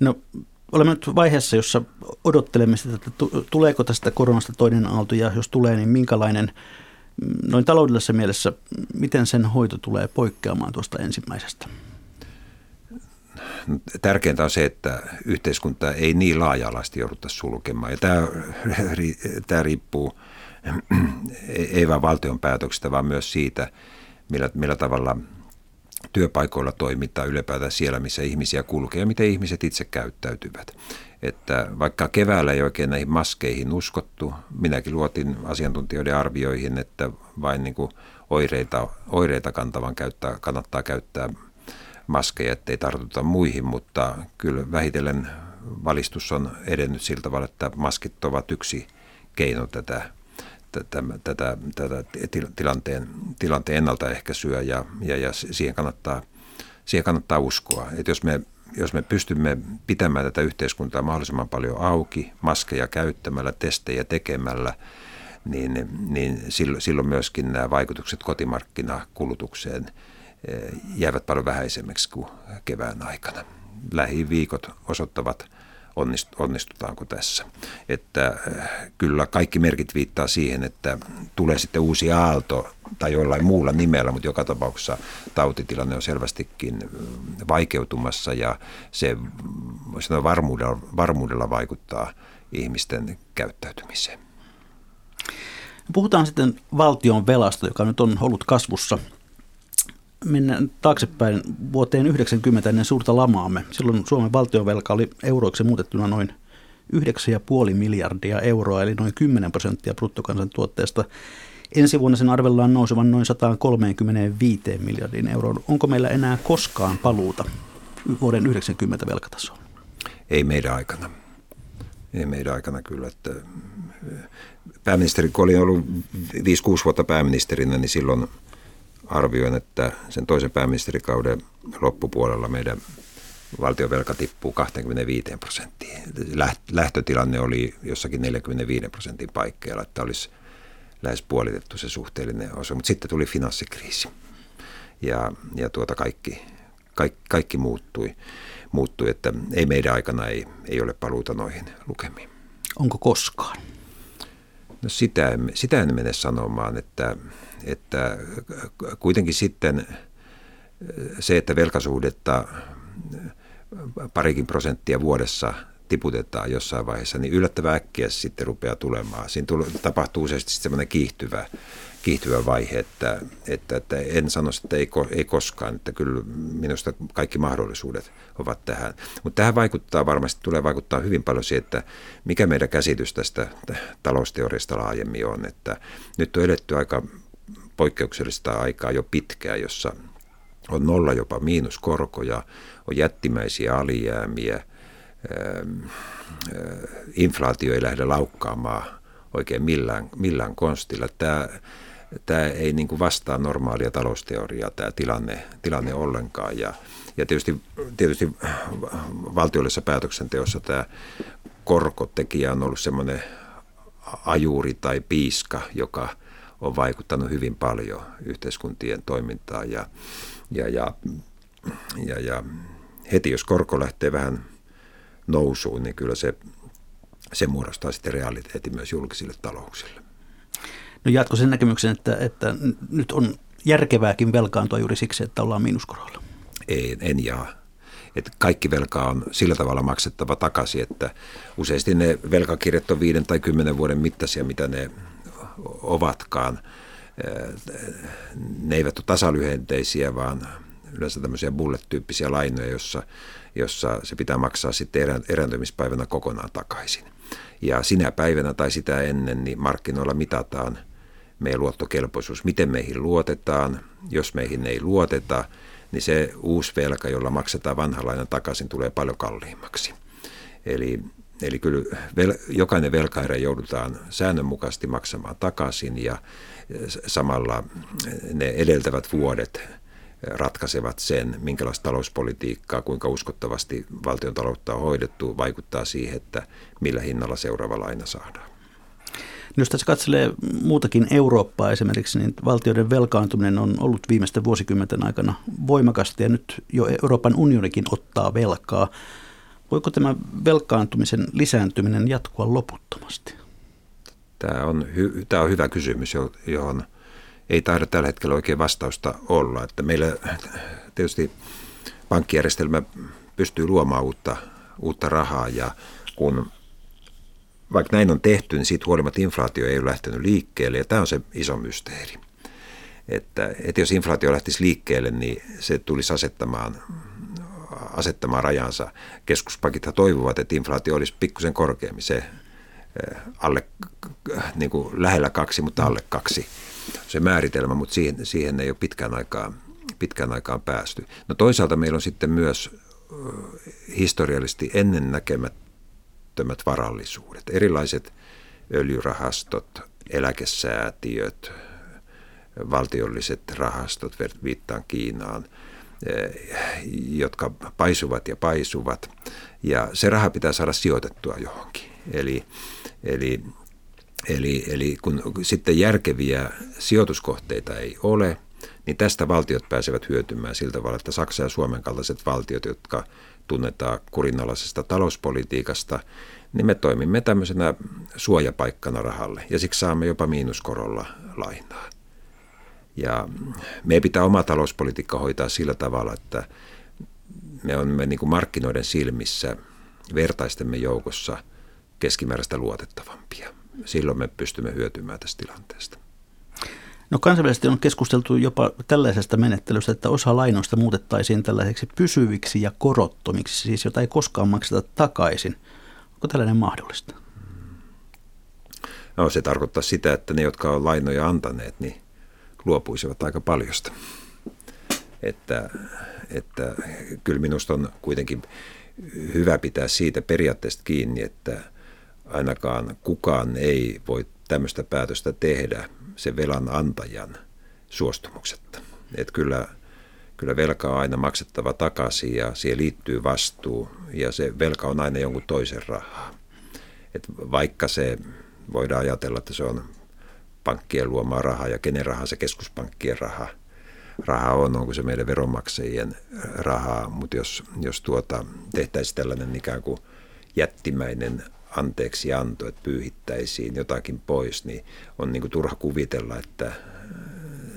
Speaker 2: No olemme nyt vaiheessa, jossa odottelemme sitä, että tuleeko tästä koronasta toinen aalto ja jos tulee, niin minkälainen mm, noin taloudellisessa mielessä, miten sen hoito tulee poikkeamaan tuosta ensimmäisestä?
Speaker 3: Tärkeintä on se, että yhteiskunta ei niin laaja-alaisesti jouduta sulkemaan. Ja tämä, tämä riippuu ei vain valtion päätöksistä, vaan myös siitä, millä, millä tavalla – työpaikoilla toimitaan ylipäätään siellä, missä ihmisiä kulkee ja miten ihmiset itse käyttäytyvät. Että vaikka keväällä ei oikein näihin maskeihin uskottu, minäkin luotin asiantuntijoiden arvioihin, että vain niin kuin oireita, oireita kantavan käyttää, kannattaa käyttää maskeja, ettei tartuta muihin, mutta kyllä vähitellen valistus on edennyt sillä tavalla, että maskit ovat yksi keino tätä tätä, tätä, tätä tilanteen, tilanteen ennaltaehkäisyä ja, ja, ja siihen, kannattaa, siihen kannattaa uskoa. Että jos me jos me pystymme pitämään tätä yhteiskuntaa mahdollisimman paljon auki, maskeja käyttämällä, testejä tekemällä, niin, niin silloin myöskin nämä vaikutukset kotimarkkinakulutukseen eh, jäävät paljon vähäisemmiksi kuin kevään aikana. Lähiviikot osoittavat onnistutaanko tässä. Että äh, kyllä kaikki merkit viittaa siihen, että tulee sitten uusi aalto tai jollain muulla nimellä, mutta joka tapauksessa tautitilanne on selvästikin äh, vaikeutumassa ja se sanoa, varmuudella, varmuudella vaikuttaa ihmisten käyttäytymiseen.
Speaker 2: Puhutaan sitten valtion velasta, joka nyt on ollut kasvussa mennään taaksepäin vuoteen 90 ennen suurta lamaamme. Silloin Suomen valtionvelka oli euroiksi muutettuna noin 9,5 miljardia euroa, eli noin 10 prosenttia bruttokansantuotteesta. Ensi vuonna sen arvellaan nousevan noin 135 miljardiin euroon. Onko meillä enää koskaan paluuta vuoden 90 velkatasoon?
Speaker 3: Ei meidän aikana. Ei meidän aikana kyllä. Että pääministeri, kun olin ollut 5-6 vuotta pääministerinä, niin silloin arvioin, että sen toisen pääministerikauden loppupuolella meidän valtionvelka tippuu 25 prosenttiin. Lähtötilanne oli jossakin 45 prosentin paikkeilla, että olisi lähes puolitettu se suhteellinen osa, mutta sitten tuli finanssikriisi ja, ja tuota kaikki, kaikki, kaikki muuttui, muuttui, että ei meidän aikana ei, ei ole paluuta noihin lukemiin.
Speaker 2: Onko koskaan?
Speaker 3: No sitä, sitä en mene sanomaan, että, että kuitenkin sitten se, että velkasuhdetta parikin prosenttia vuodessa tiputetaan jossain vaiheessa, niin yllättävän äkkiä sitten rupeaa tulemaan. Siinä tapahtuu useasti semmoinen kiihtyvä, kiihtyvä vaihe, että, että, että en sano, että ei, ei koskaan, että kyllä minusta kaikki mahdollisuudet ovat tähän. Mutta tähän vaikuttaa varmasti, tulee vaikuttaa hyvin paljon siihen, että mikä meidän käsitys tästä talousteoriasta laajemmin on, että nyt on eletty aika poikkeuksellista aikaa jo pitkään, jossa on nolla jopa miinuskorkoja, on jättimäisiä alijäämiä, inflaatio ei lähde laukkaamaan oikein millään, millään konstilla. Tämä, tämä ei niin kuin vastaa normaalia talousteoriaa tämä tilanne, tilanne ollenkaan. Ja, ja tietysti, tietysti valtiollisessa päätöksenteossa tämä korkotekijä on ollut semmoinen ajuri tai piiska, joka on vaikuttanut hyvin paljon yhteiskuntien toimintaan. Ja, ja, ja, ja, ja heti jos korko lähtee vähän nousuun, niin kyllä se, se muodostaa sitten realiteetti myös julkisille talouksille.
Speaker 2: No jatko sen näkemyksen, että, että nyt on järkevääkin velkaantua juuri siksi, että ollaan miinuskorolla?
Speaker 3: Ei, en jaa. Että kaikki velka on sillä tavalla maksettava takaisin, että useasti ne velkakirjat on viiden tai kymmenen vuoden mittaisia, mitä ne ovatkaan. Ne eivät ole tasalyhenteisiä, vaan yleensä tämmöisiä bullet-tyyppisiä lainoja, jossa, jossa se pitää maksaa sitten erääntymispäivänä kokonaan takaisin. Ja sinä päivänä tai sitä ennen niin markkinoilla mitataan meidän luottokelpoisuus, miten meihin luotetaan. Jos meihin ei luoteta, niin se uusi velka, jolla maksetaan vanha laina takaisin, tulee paljon kalliimmaksi. Eli, eli kyllä vel, jokainen velkaerä joudutaan säännönmukaisesti maksamaan takaisin ja samalla ne edeltävät vuodet ratkaisevat sen, minkälaista talouspolitiikkaa, kuinka uskottavasti valtion taloutta on hoidettu, vaikuttaa siihen, että millä hinnalla seuraava laina saadaan.
Speaker 2: No jos tässä katselee muutakin Eurooppaa esimerkiksi, niin valtioiden velkaantuminen on ollut viimeisten vuosikymmenten aikana voimakasta ja nyt jo Euroopan unionikin ottaa velkaa. Voiko tämä velkaantumisen lisääntyminen jatkua loputtomasti?
Speaker 3: Tämä on, hy- tämä on hyvä kysymys, johon – ei taida tällä hetkellä oikein vastausta olla. Että meillä tietysti pankkijärjestelmä pystyy luomaan uutta, uutta rahaa ja kun vaikka näin on tehty, niin siitä huolimatta inflaatio ei ole lähtenyt liikkeelle ja tämä on se iso mysteeri. Että, että jos inflaatio lähtisi liikkeelle, niin se tulisi asettamaan, asettamaan rajansa. Keskuspankithan toivovat, että inflaatio olisi pikkusen korkeammin, se eh, alle, niin kuin lähellä kaksi, mutta alle kaksi se määritelmä, mutta siihen, siihen ei ole pitkään aikaan, pitkään aikaan päästy. No toisaalta meillä on sitten myös historiallisesti ennennäkemättömät varallisuudet, erilaiset öljyrahastot, eläkesäätiöt, valtiolliset rahastot, viittaan Kiinaan, jotka paisuvat ja paisuvat. Ja se raha pitää saada sijoitettua johonkin. Eli, eli Eli, eli kun sitten järkeviä sijoituskohteita ei ole, niin tästä valtiot pääsevät hyötymään sillä tavalla, että Saksa ja Suomen kaltaiset valtiot, jotka tunnetaan kurinalaisesta talouspolitiikasta, niin me toimimme tämmöisenä suojapaikkana rahalle ja siksi saamme jopa miinuskorolla lainaa. Ja meidän pitää oma talouspolitiikka hoitaa sillä tavalla, että me olemme niin kuin markkinoiden silmissä vertaistemme joukossa keskimääräistä luotettavampia silloin me pystymme hyötymään tästä tilanteesta.
Speaker 2: No kansainvälisesti on keskusteltu jopa tällaisesta menettelystä, että osa lainoista muutettaisiin tällaiseksi pysyviksi ja korottomiksi, siis jota ei koskaan makseta takaisin. Onko tällainen mahdollista?
Speaker 3: No se tarkoittaa sitä, että ne, jotka on lainoja antaneet, niin luopuisivat aika paljosta. Että, että kyllä minusta on kuitenkin hyvä pitää siitä periaatteesta kiinni, että ainakaan kukaan ei voi tämmöistä päätöstä tehdä sen velan antajan suostumuksetta. Että kyllä, kyllä velka on aina maksettava takaisin ja siihen liittyy vastuu ja se velka on aina jonkun toisen rahaa. Et vaikka se voidaan ajatella, että se on pankkien luomaa rahaa ja kenen rahaa se keskuspankkien raha, raha on, onko se meidän veronmaksajien rahaa, mutta jos, jos tuota, tehtäisiin tällainen ikään kuin jättimäinen anteeksi anto, että pyyhittäisiin jotakin pois, niin on niin kuin turha kuvitella, että,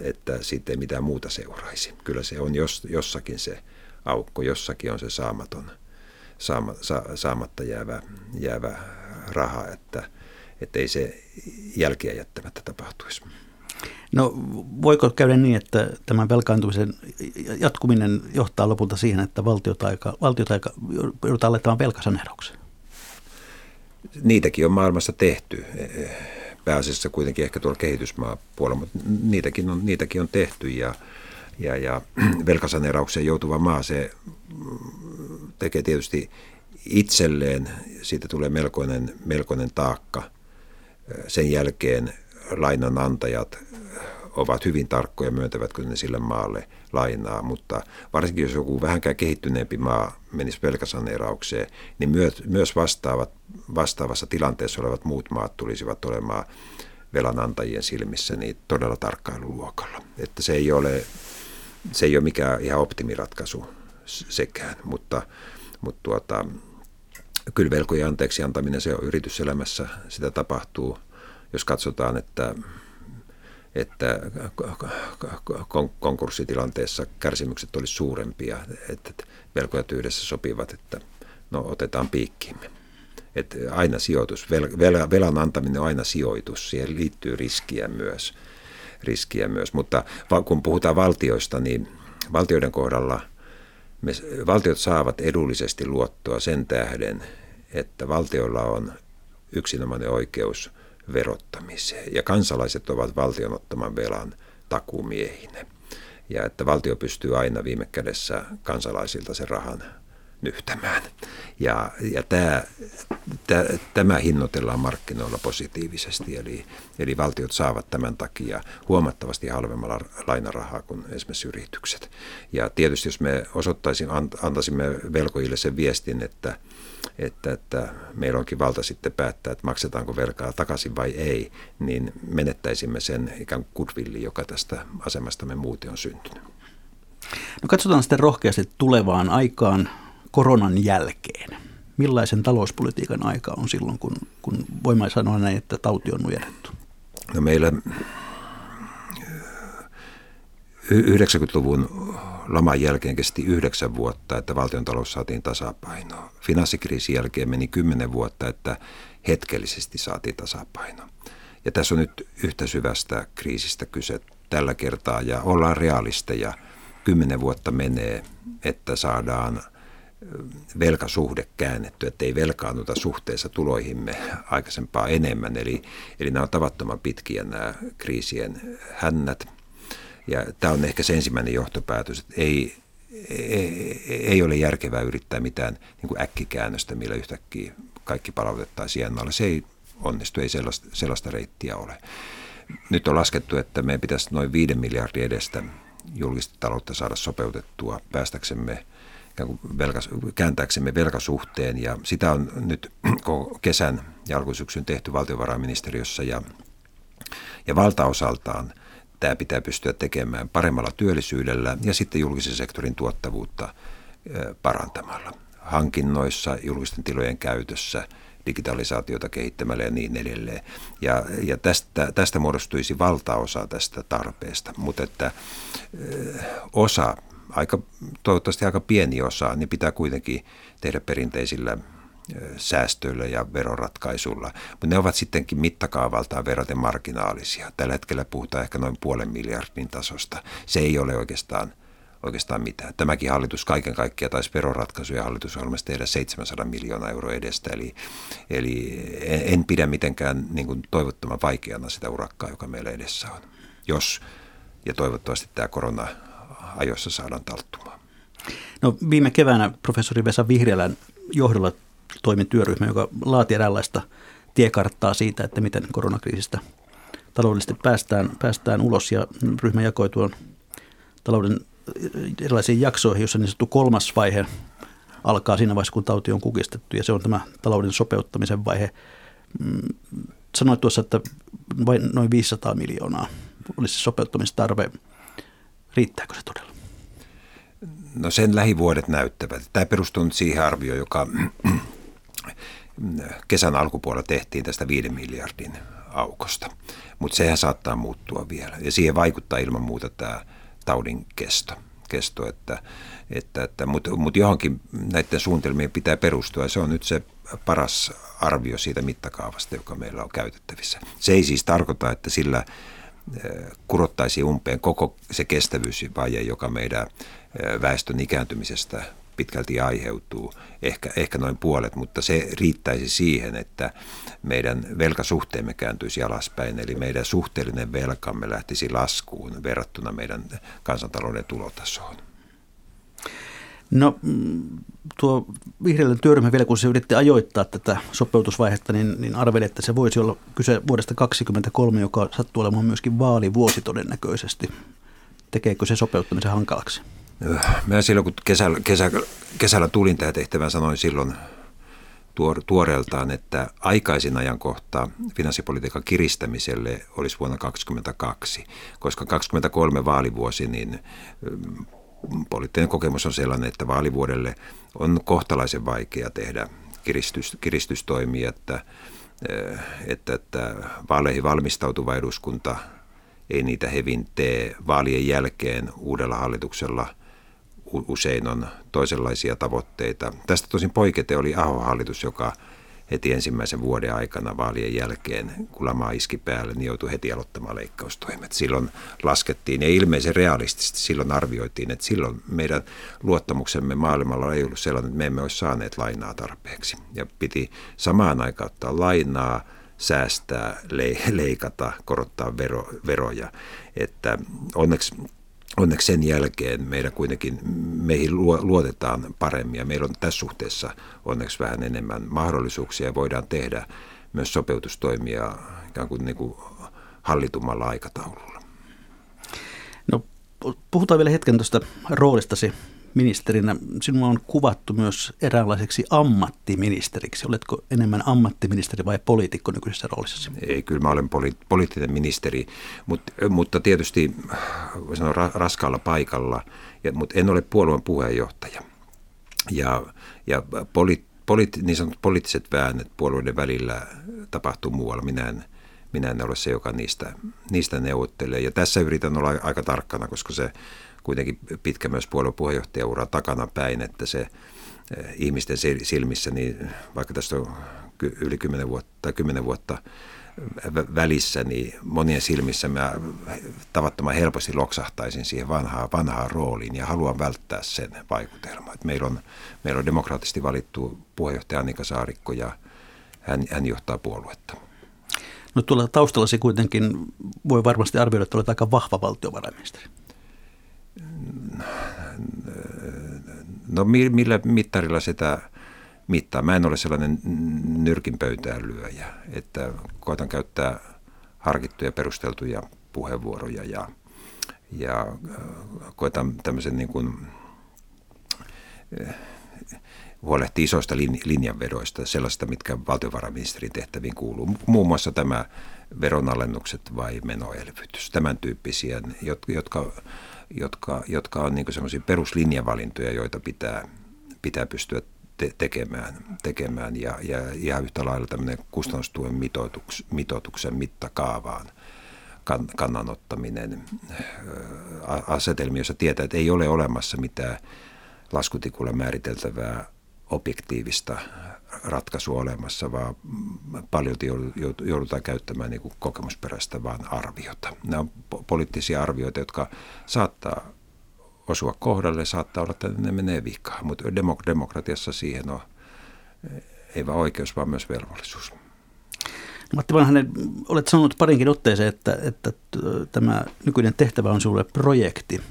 Speaker 3: että siitä ei mitään muuta seuraisi. Kyllä se on jos, jossakin se aukko, jossakin on se saamaton, saama, sa, saamatta jäävä, jäävä raha, että ei se jälkeä jättämättä tapahtuisi.
Speaker 2: No voiko käydä niin, että tämän velkaantumisen jatkuminen johtaa lopulta siihen, että valtiota aika, joudutaan laittamaan velkasaneeraukseen?
Speaker 3: niitäkin on maailmassa tehty. Pääasiassa kuitenkin ehkä tuolla kehitysmaapuolella, mutta niitäkin on, niitäkin on tehty ja, ja, ja velkasaneeraukseen joutuva maa, se tekee tietysti itselleen, siitä tulee melkoinen, melkoinen taakka. Sen jälkeen lainanantajat ovat hyvin tarkkoja myöntävätkö ne sille maalle lainaa, mutta varsinkin jos joku vähänkään kehittyneempi maa menisi velkasaneeraukseen, niin myös, vastaavat, vastaavassa tilanteessa olevat muut maat tulisivat olemaan velanantajien silmissä niin todella tarkkailuluokalla. Että se ei ole, se ei ole mikään ihan optimiratkaisu sekään, mutta, mutta tuota, kyllä velkojen anteeksi antaminen se on yrityselämässä, sitä tapahtuu, jos katsotaan, että että konkurssitilanteessa kärsimykset olisi suurempia, että velkojat yhdessä sopivat, että no otetaan piikkiimme. Että aina sijoitus, vel, vel, velan antaminen on aina sijoitus, siihen liittyy riskiä myös. Riskiä myös. Mutta kun puhutaan valtioista, niin valtioiden kohdalla me, valtiot saavat edullisesti luottoa sen tähden, että valtioilla on yksinomainen oikeus – verottamiseen. Ja kansalaiset ovat valtion ottaman velan takumiehinä. Ja että valtio pystyy aina viime kädessä kansalaisilta sen rahan nyhtämään. Ja, ja tämä, tämä, tämä hinnoitellaan markkinoilla positiivisesti, eli, eli valtiot saavat tämän takia huomattavasti halvemmalla lainarahaa kuin esimerkiksi yritykset. Ja tietysti jos me osoittaisimme, antaisimme velkojille sen viestin, että että, että meillä onkin valta sitten päättää, että maksetaanko velkaa takaisin vai ei, niin menettäisimme sen ikään kuin goodwillin, joka tästä asemastamme muuten on syntynyt.
Speaker 2: No katsotaan sitten rohkeasti tulevaan aikaan koronan jälkeen. Millaisen talouspolitiikan aika on silloin, kun, kun voimme sanoa näin, että tauti on nujerrettu?
Speaker 3: No meillä 90-luvun laman jälkeen kesti yhdeksän vuotta, että valtiontalous saatiin tasapainoon. Finanssikriisin jälkeen meni kymmenen vuotta, että hetkellisesti saatiin tasapaino. Ja tässä on nyt yhtä syvästä kriisistä kyse tällä kertaa ja ollaan realisteja. Kymmenen vuotta menee, että saadaan velkasuhde käännetty, että ei velkaannuta suhteessa tuloihimme aikaisempaa enemmän. Eli, eli nämä on tavattoman pitkiä nämä kriisien hännät – ja tämä on ehkä se ensimmäinen johtopäätös, että ei, ei, ei ole järkevää yrittää mitään niin kuin äkkikäännöstä, millä yhtäkkiä kaikki palautettaisiin ennalleen. Se ei onnistu, ei sellaista, sellaista reittiä ole. Nyt on laskettu, että meidän pitäisi noin 5 miljardin edestä julkista taloutta saada sopeutettua päästäksemme velka, kääntääksemme velkasuhteen ja sitä on nyt kesän ja alkusyksyn tehty valtiovarainministeriössä ja, ja valtaosaltaan tämä pitää pystyä tekemään paremmalla työllisyydellä ja sitten julkisen sektorin tuottavuutta parantamalla. Hankinnoissa, julkisten tilojen käytössä, digitalisaatiota kehittämällä ja niin edelleen. Ja, ja tästä, tästä muodostuisi valtaosa tästä tarpeesta, mutta että osa, aika, toivottavasti aika pieni osa, niin pitää kuitenkin tehdä perinteisillä säästöillä ja veroratkaisulla, mutta ne ovat sittenkin mittakaavaltaan verraten marginaalisia. Tällä hetkellä puhutaan ehkä noin puolen miljardin tasosta. Se ei ole oikeastaan, oikeastaan mitään. Tämäkin hallitus kaiken kaikkiaan taisi veroratkaisuja hallitusohjelmassa tehdä 700 miljoonaa euroa edestä, eli, eli en, en pidä mitenkään niin kuin toivottoman vaikeana sitä urakkaa, joka meillä edessä on. Jos ja toivottavasti tämä korona ajoissa saadaan talttumaan.
Speaker 2: No, viime keväänä professori Vesa Vihriälän johdolla toimin työryhmä, joka laati eräänlaista tiekarttaa siitä, että miten koronakriisistä taloudellisesti päästään, päästään ulos. Ja ryhmä jakoi tuon talouden erilaisiin jaksoihin, jossa niin sanottu kolmas vaihe alkaa siinä vaiheessa, kun tauti on kukistettu, ja se on tämä talouden sopeuttamisen vaihe. Mm, sanoit tuossa, että vain noin 500 miljoonaa olisi sopeuttamistarve. Riittääkö se todella?
Speaker 3: No sen lähivuodet näyttävät. Tämä perustuu nyt siihen arvioon, joka kesän alkupuolella tehtiin tästä 5 miljardin aukosta. Mutta sehän saattaa muuttua vielä. Ja siihen vaikuttaa ilman muuta tämä taudin kesto. kesto että, että, että, Mutta mut johonkin näiden suunnitelmien pitää perustua. Ja se on nyt se paras arvio siitä mittakaavasta, joka meillä on käytettävissä. Se ei siis tarkoita, että sillä kurottaisiin umpeen koko se kestävyysvaje, joka meidän väestön ikääntymisestä pitkälti aiheutuu, ehkä, ehkä noin puolet, mutta se riittäisi siihen, että meidän velkasuhteemme kääntyisi alaspäin, eli meidän suhteellinen velkamme lähtisi laskuun verrattuna meidän kansantalouden tulotasoon.
Speaker 2: No tuo vihreän työryhmä vielä, kun se yritti ajoittaa tätä sopeutusvaihetta, niin, niin arveli, että se voisi olla kyse vuodesta 2023, joka sattuu olemaan myöskin vaalivuosi todennäköisesti. Tekeekö se sopeuttamisen hankalaksi?
Speaker 3: Mä silloin, kun kesällä, kesä, kesällä tulin tähän tehtävään, sanoin silloin tuor, tuoreeltaan, että aikaisin ajankohta finanssipolitiikan kiristämiselle olisi vuonna 2022, koska 2023 vaalivuosi, niin poliittinen kokemus on sellainen, että vaalivuodelle on kohtalaisen vaikea tehdä kiristys, kiristystoimia, että, että, että vaaleihin valmistautuva eduskunta ei niitä hevin tee. Vaalien jälkeen uudella hallituksella – usein on toisenlaisia tavoitteita. Tästä tosin poikete oli Aho-hallitus, joka heti ensimmäisen vuoden aikana vaalien jälkeen, kun lama iski päälle, niin joutui heti aloittamaan leikkaustoimet. Silloin laskettiin, ja ilmeisen realistisesti silloin arvioitiin, että silloin meidän luottamuksemme maailmalla ei ollut sellainen, että me emme olisi saaneet lainaa tarpeeksi. Ja piti samaan aikaan ottaa lainaa, säästää, leikata, korottaa vero, veroja. Että onneksi onneksi sen jälkeen meidän kuitenkin, meihin luotetaan paremmin ja meillä on tässä suhteessa onneksi vähän enemmän mahdollisuuksia ja voidaan tehdä myös sopeutustoimia ikään kuin, niin kuin hallitumalla aikataululla.
Speaker 2: No, puhutaan vielä hetken tuosta roolistasi ministerinä. Sinua on kuvattu myös eräänlaiseksi ammattiministeriksi. Oletko enemmän ammattiministeri vai poliitikko nykyisessä roolissa?
Speaker 3: Ei, kyllä mä olen poli- poliittinen ministeri, mutta, mutta tietysti sanoa raskaalla paikalla, ja, mutta en ole puolueen puheenjohtaja. Ja, ja poli, poli, niin sanotut poliittiset väännöt puolueiden välillä tapahtuu muualla. Minä en, minä en ole se, joka niistä, niistä neuvottelee. Ja tässä yritän olla aika tarkkana, koska se kuitenkin pitkä myös puolueen puheenjohtajaura takana päin, että se eh, ihmisten silmissä, niin vaikka tästä on yli 10 vuotta, tai 10 vuotta välissä, niin monien silmissä mä tavattoman helposti loksahtaisin siihen vanhaan, vanhaan rooliin ja haluan välttää sen vaikutelman. Että meillä, on, meillä on demokraattisesti valittu puheenjohtaja Annika Saarikko ja hän, hän johtaa puoluetta.
Speaker 2: No tuolla taustallasi kuitenkin voi varmasti arvioida, että olet aika vahva valtiovarainministeri.
Speaker 3: No millä mittarilla sitä mittaa? Mä en ole sellainen nyrkin pöytään lyöjä, että koitan käyttää harkittuja perusteltuja puheenvuoroja ja, ja äh, koitan tämmöisen niin kuin, äh, huolehtia isoista linjanvedoista, sellaista, mitkä valtiovarainministerin tehtäviin kuuluu. Muun muassa tämä veronalennukset vai menoelvytys, tämän tyyppisiä, jotka jotka, jotka on niin semmoisia peruslinjavalintoja, joita pitää, pitää pystyä te- tekemään, tekemään ja, ja ihan yhtä lailla tämmöinen kustannustuen mitoituks, mitoituksen mittakaavaan kan, kannanottaminen asetelmia, jossa tietää, että ei ole olemassa mitään laskutikulla määriteltävää objektiivista ratkaisu olemassa, vaan paljon joudutaan käyttämään niin kuin kokemusperäistä vaan arviota. Nämä on poliittisia arvioita, jotka saattaa osua kohdalle, saattaa olla, että ne menee vikaan, mutta demokratiassa siihen on ei vain oikeus, vaan myös velvollisuus.
Speaker 2: Matti Vanhanen, olet sanonut parinkin otteeseen, että, että tämä nykyinen tehtävä on sinulle projekti.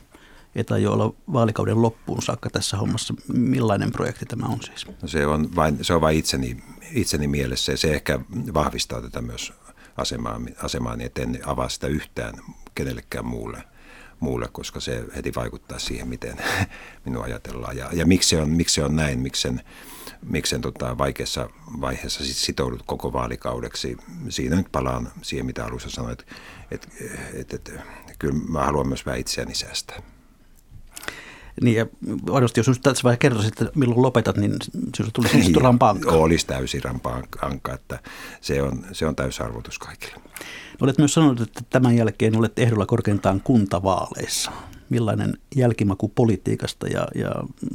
Speaker 2: Ei jo olla vaalikauden loppuun saakka tässä hommassa. Millainen projekti tämä on siis?
Speaker 3: No se on vain, se on vain itseni, itseni mielessä ja se ehkä vahvistaa tätä myös asemaa, asemaani, että en avaa sitä yhtään kenellekään muulle, muulle koska se heti vaikuttaa siihen, miten minua ajatellaan. Ja, ja miksi, se on, miksi se on näin, miksi sen, miksi sen tota, vaikeassa vaiheessa sit sitoudut koko vaalikaudeksi. Siinä nyt palaan siihen, mitä alussa sanoit, että et, et, et, kyllä mä haluan myös vähän itseäni säästää.
Speaker 2: Niin ja varmasti jos tässä vaiheessa kertoisit, että milloin lopetat, niin sinusta tulisi niin, rampaanka.
Speaker 3: Olisi täysin rampaanka, että se on, se on täysarvoitus kaikille.
Speaker 2: Olet myös sanonut, että tämän jälkeen olet ehdolla korkeintaan kuntavaaleissa. Millainen jälkimaku politiikasta ja, ja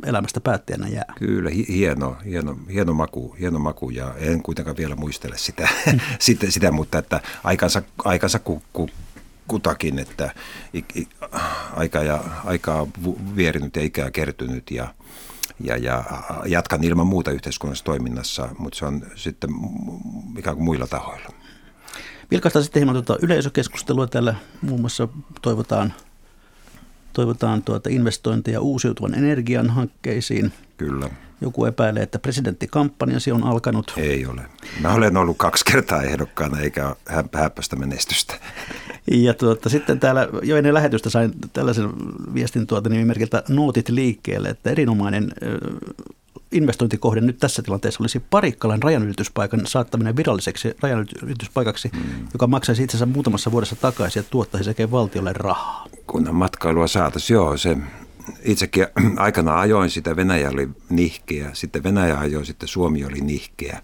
Speaker 2: elämästä päättäjänä jää?
Speaker 3: Kyllä, hieno, hieno, hieno, maku, hieno maku ja en kuitenkaan vielä muistele sitä, sitä, sitä mutta että aikansa, aikansa ku, ku, kutakin, että aika ja, aikaa vierinyt ja ikää kertynyt ja, ja, ja jatkan ilman muuta yhteiskunnassa toiminnassa, mutta se on sitten ikään kuin muilla tahoilla.
Speaker 2: Vilkaistaan sitten hieman tuota yleisökeskustelua. Täällä muun muassa toivotaan, toivotaan tuota investointeja uusiutuvan energian hankkeisiin.
Speaker 3: Kyllä.
Speaker 2: Joku epäilee, että presidenttikampanjasi on alkanut.
Speaker 3: Ei ole. Mä olen ollut kaksi kertaa ehdokkaana eikä häppästä menestystä.
Speaker 2: Ja tuota, sitten täällä jo ennen lähetystä sain tällaisen viestin tuota nimimerkiltä Nootit liikkeelle, että erinomainen investointikohde nyt tässä tilanteessa olisi Parikkalan rajanylityspaikan saattaminen viralliseksi rajanylityspaikaksi, mm. joka maksaisi itsensä muutamassa vuodessa takaisin ja tuottaisi sekä valtiolle rahaa.
Speaker 3: Kunnan matkailua saataisiin, joo, se itsekin aikana ajoin sitä, Venäjä oli nihkeä, sitten Venäjä ajoi, sitten Suomi oli nihkeä.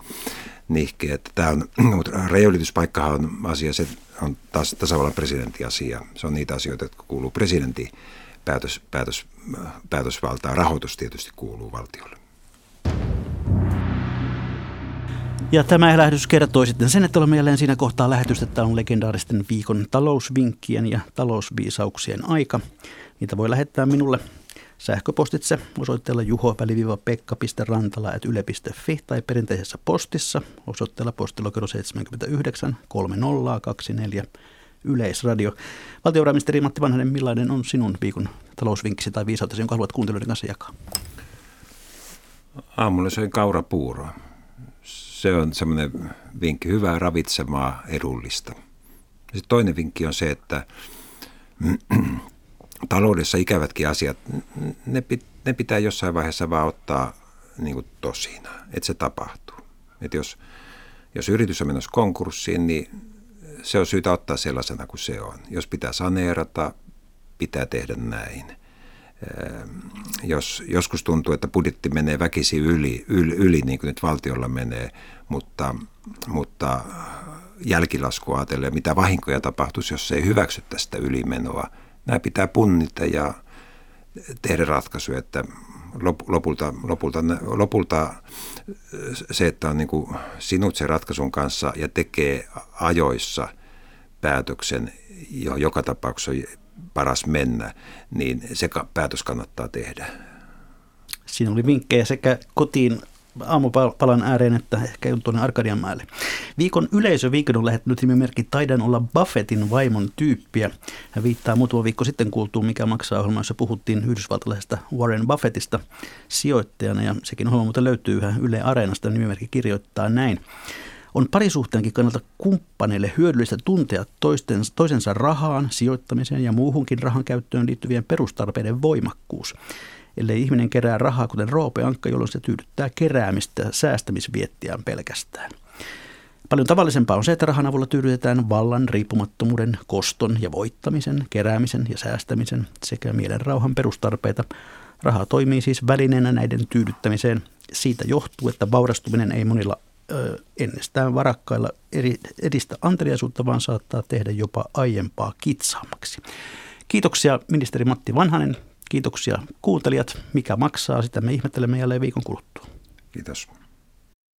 Speaker 3: nihkeä. Että tämä on, mutta rajanylityspaikkahan on asia, se on taas tasavallan presidentin asia. Se on niitä asioita, jotka kuuluu presidentin päätös, päätös, päätösvaltaa. Rahoitus tietysti kuuluu valtiolle.
Speaker 2: Ja tämä lähetys kertoi sitten sen, että olemme jälleen siinä kohtaa lähetystä. Tämä on legendaaristen viikon talousvinkkien ja talousviisauksien aika. Niitä voi lähettää minulle sähköpostitse osoitteella juho-pekka.rantala.yle.fi tai perinteisessä postissa osoitteella postilokero 79 3024 Yleisradio. Valtiovarainministeri Matti Vanhanen, millainen on sinun viikon talousvinkkisi tai viisautesi, jonka haluat kuuntelijoiden kanssa jakaa?
Speaker 3: Aamulla söin kaurapuuroa. Se on semmoinen vinkki, hyvää ravitsemaa, edullista. Sitten toinen vinkki on se, että taloudessa ikävätkin asiat, ne, ne pitää jossain vaiheessa vaan ottaa niin kuin tosina, että se tapahtuu. Että jos, jos yritys on menossa konkurssiin, niin se on syytä ottaa sellaisena kuin se on. Jos pitää saneerata, pitää tehdä näin. Jos joskus tuntuu, että budjetti menee väkisi yli, yli, yli niin kuin nyt valtiolla menee, mutta, mutta jälkilasku ajatellen, mitä vahinkoja tapahtuisi, jos ei hyväksy tästä ylimenoa – nämä pitää punnita ja tehdä ratkaisuja, että lopulta, lopulta, lopulta se, että on niin sinut sen ratkaisun kanssa ja tekee ajoissa päätöksen, johon joka tapauksessa on paras mennä, niin se päätös kannattaa tehdä.
Speaker 2: Siinä oli vinkkejä sekä kotiin aamupalan ääreen, että ehkä tuonne Arkadianmäelle. Viikon yleisöviikon on lähettänyt nimimerkki Taidan olla Buffettin vaimon tyyppiä. Hän viittaa muutama viikko sitten kuultuun, mikä maksaa ohjelma, jossa puhuttiin yhdysvaltalaisesta Warren Buffettista sijoittajana. Ja sekin ohjelma muuten löytyy yhä Yle Areenasta. Nimimerkki kirjoittaa näin. On parisuhteenkin kannalta kumppaneille hyödyllistä tuntea toisten, toisensa rahaan, sijoittamiseen ja muuhunkin rahan käyttöön liittyvien perustarpeiden voimakkuus ellei ihminen kerää rahaa, kuten Roope Ankka, jolloin se tyydyttää keräämistä säästämisviettiään pelkästään. Paljon tavallisempaa on se, että rahan avulla tyydytetään vallan, riippumattomuuden, koston ja voittamisen, keräämisen ja säästämisen sekä mielen rauhan perustarpeita. Raha toimii siis välineenä näiden tyydyttämiseen. Siitä johtuu, että vaurastuminen ei monilla ö, ennestään varakkailla eri, edistä anteliaisuutta, vaan saattaa tehdä jopa aiempaa kitsaammaksi. Kiitoksia ministeri Matti Vanhanen Kiitoksia kuuntelijat. Mikä maksaa, sitä me ihmettelemme jälleen viikon kuluttua.
Speaker 3: Kiitos.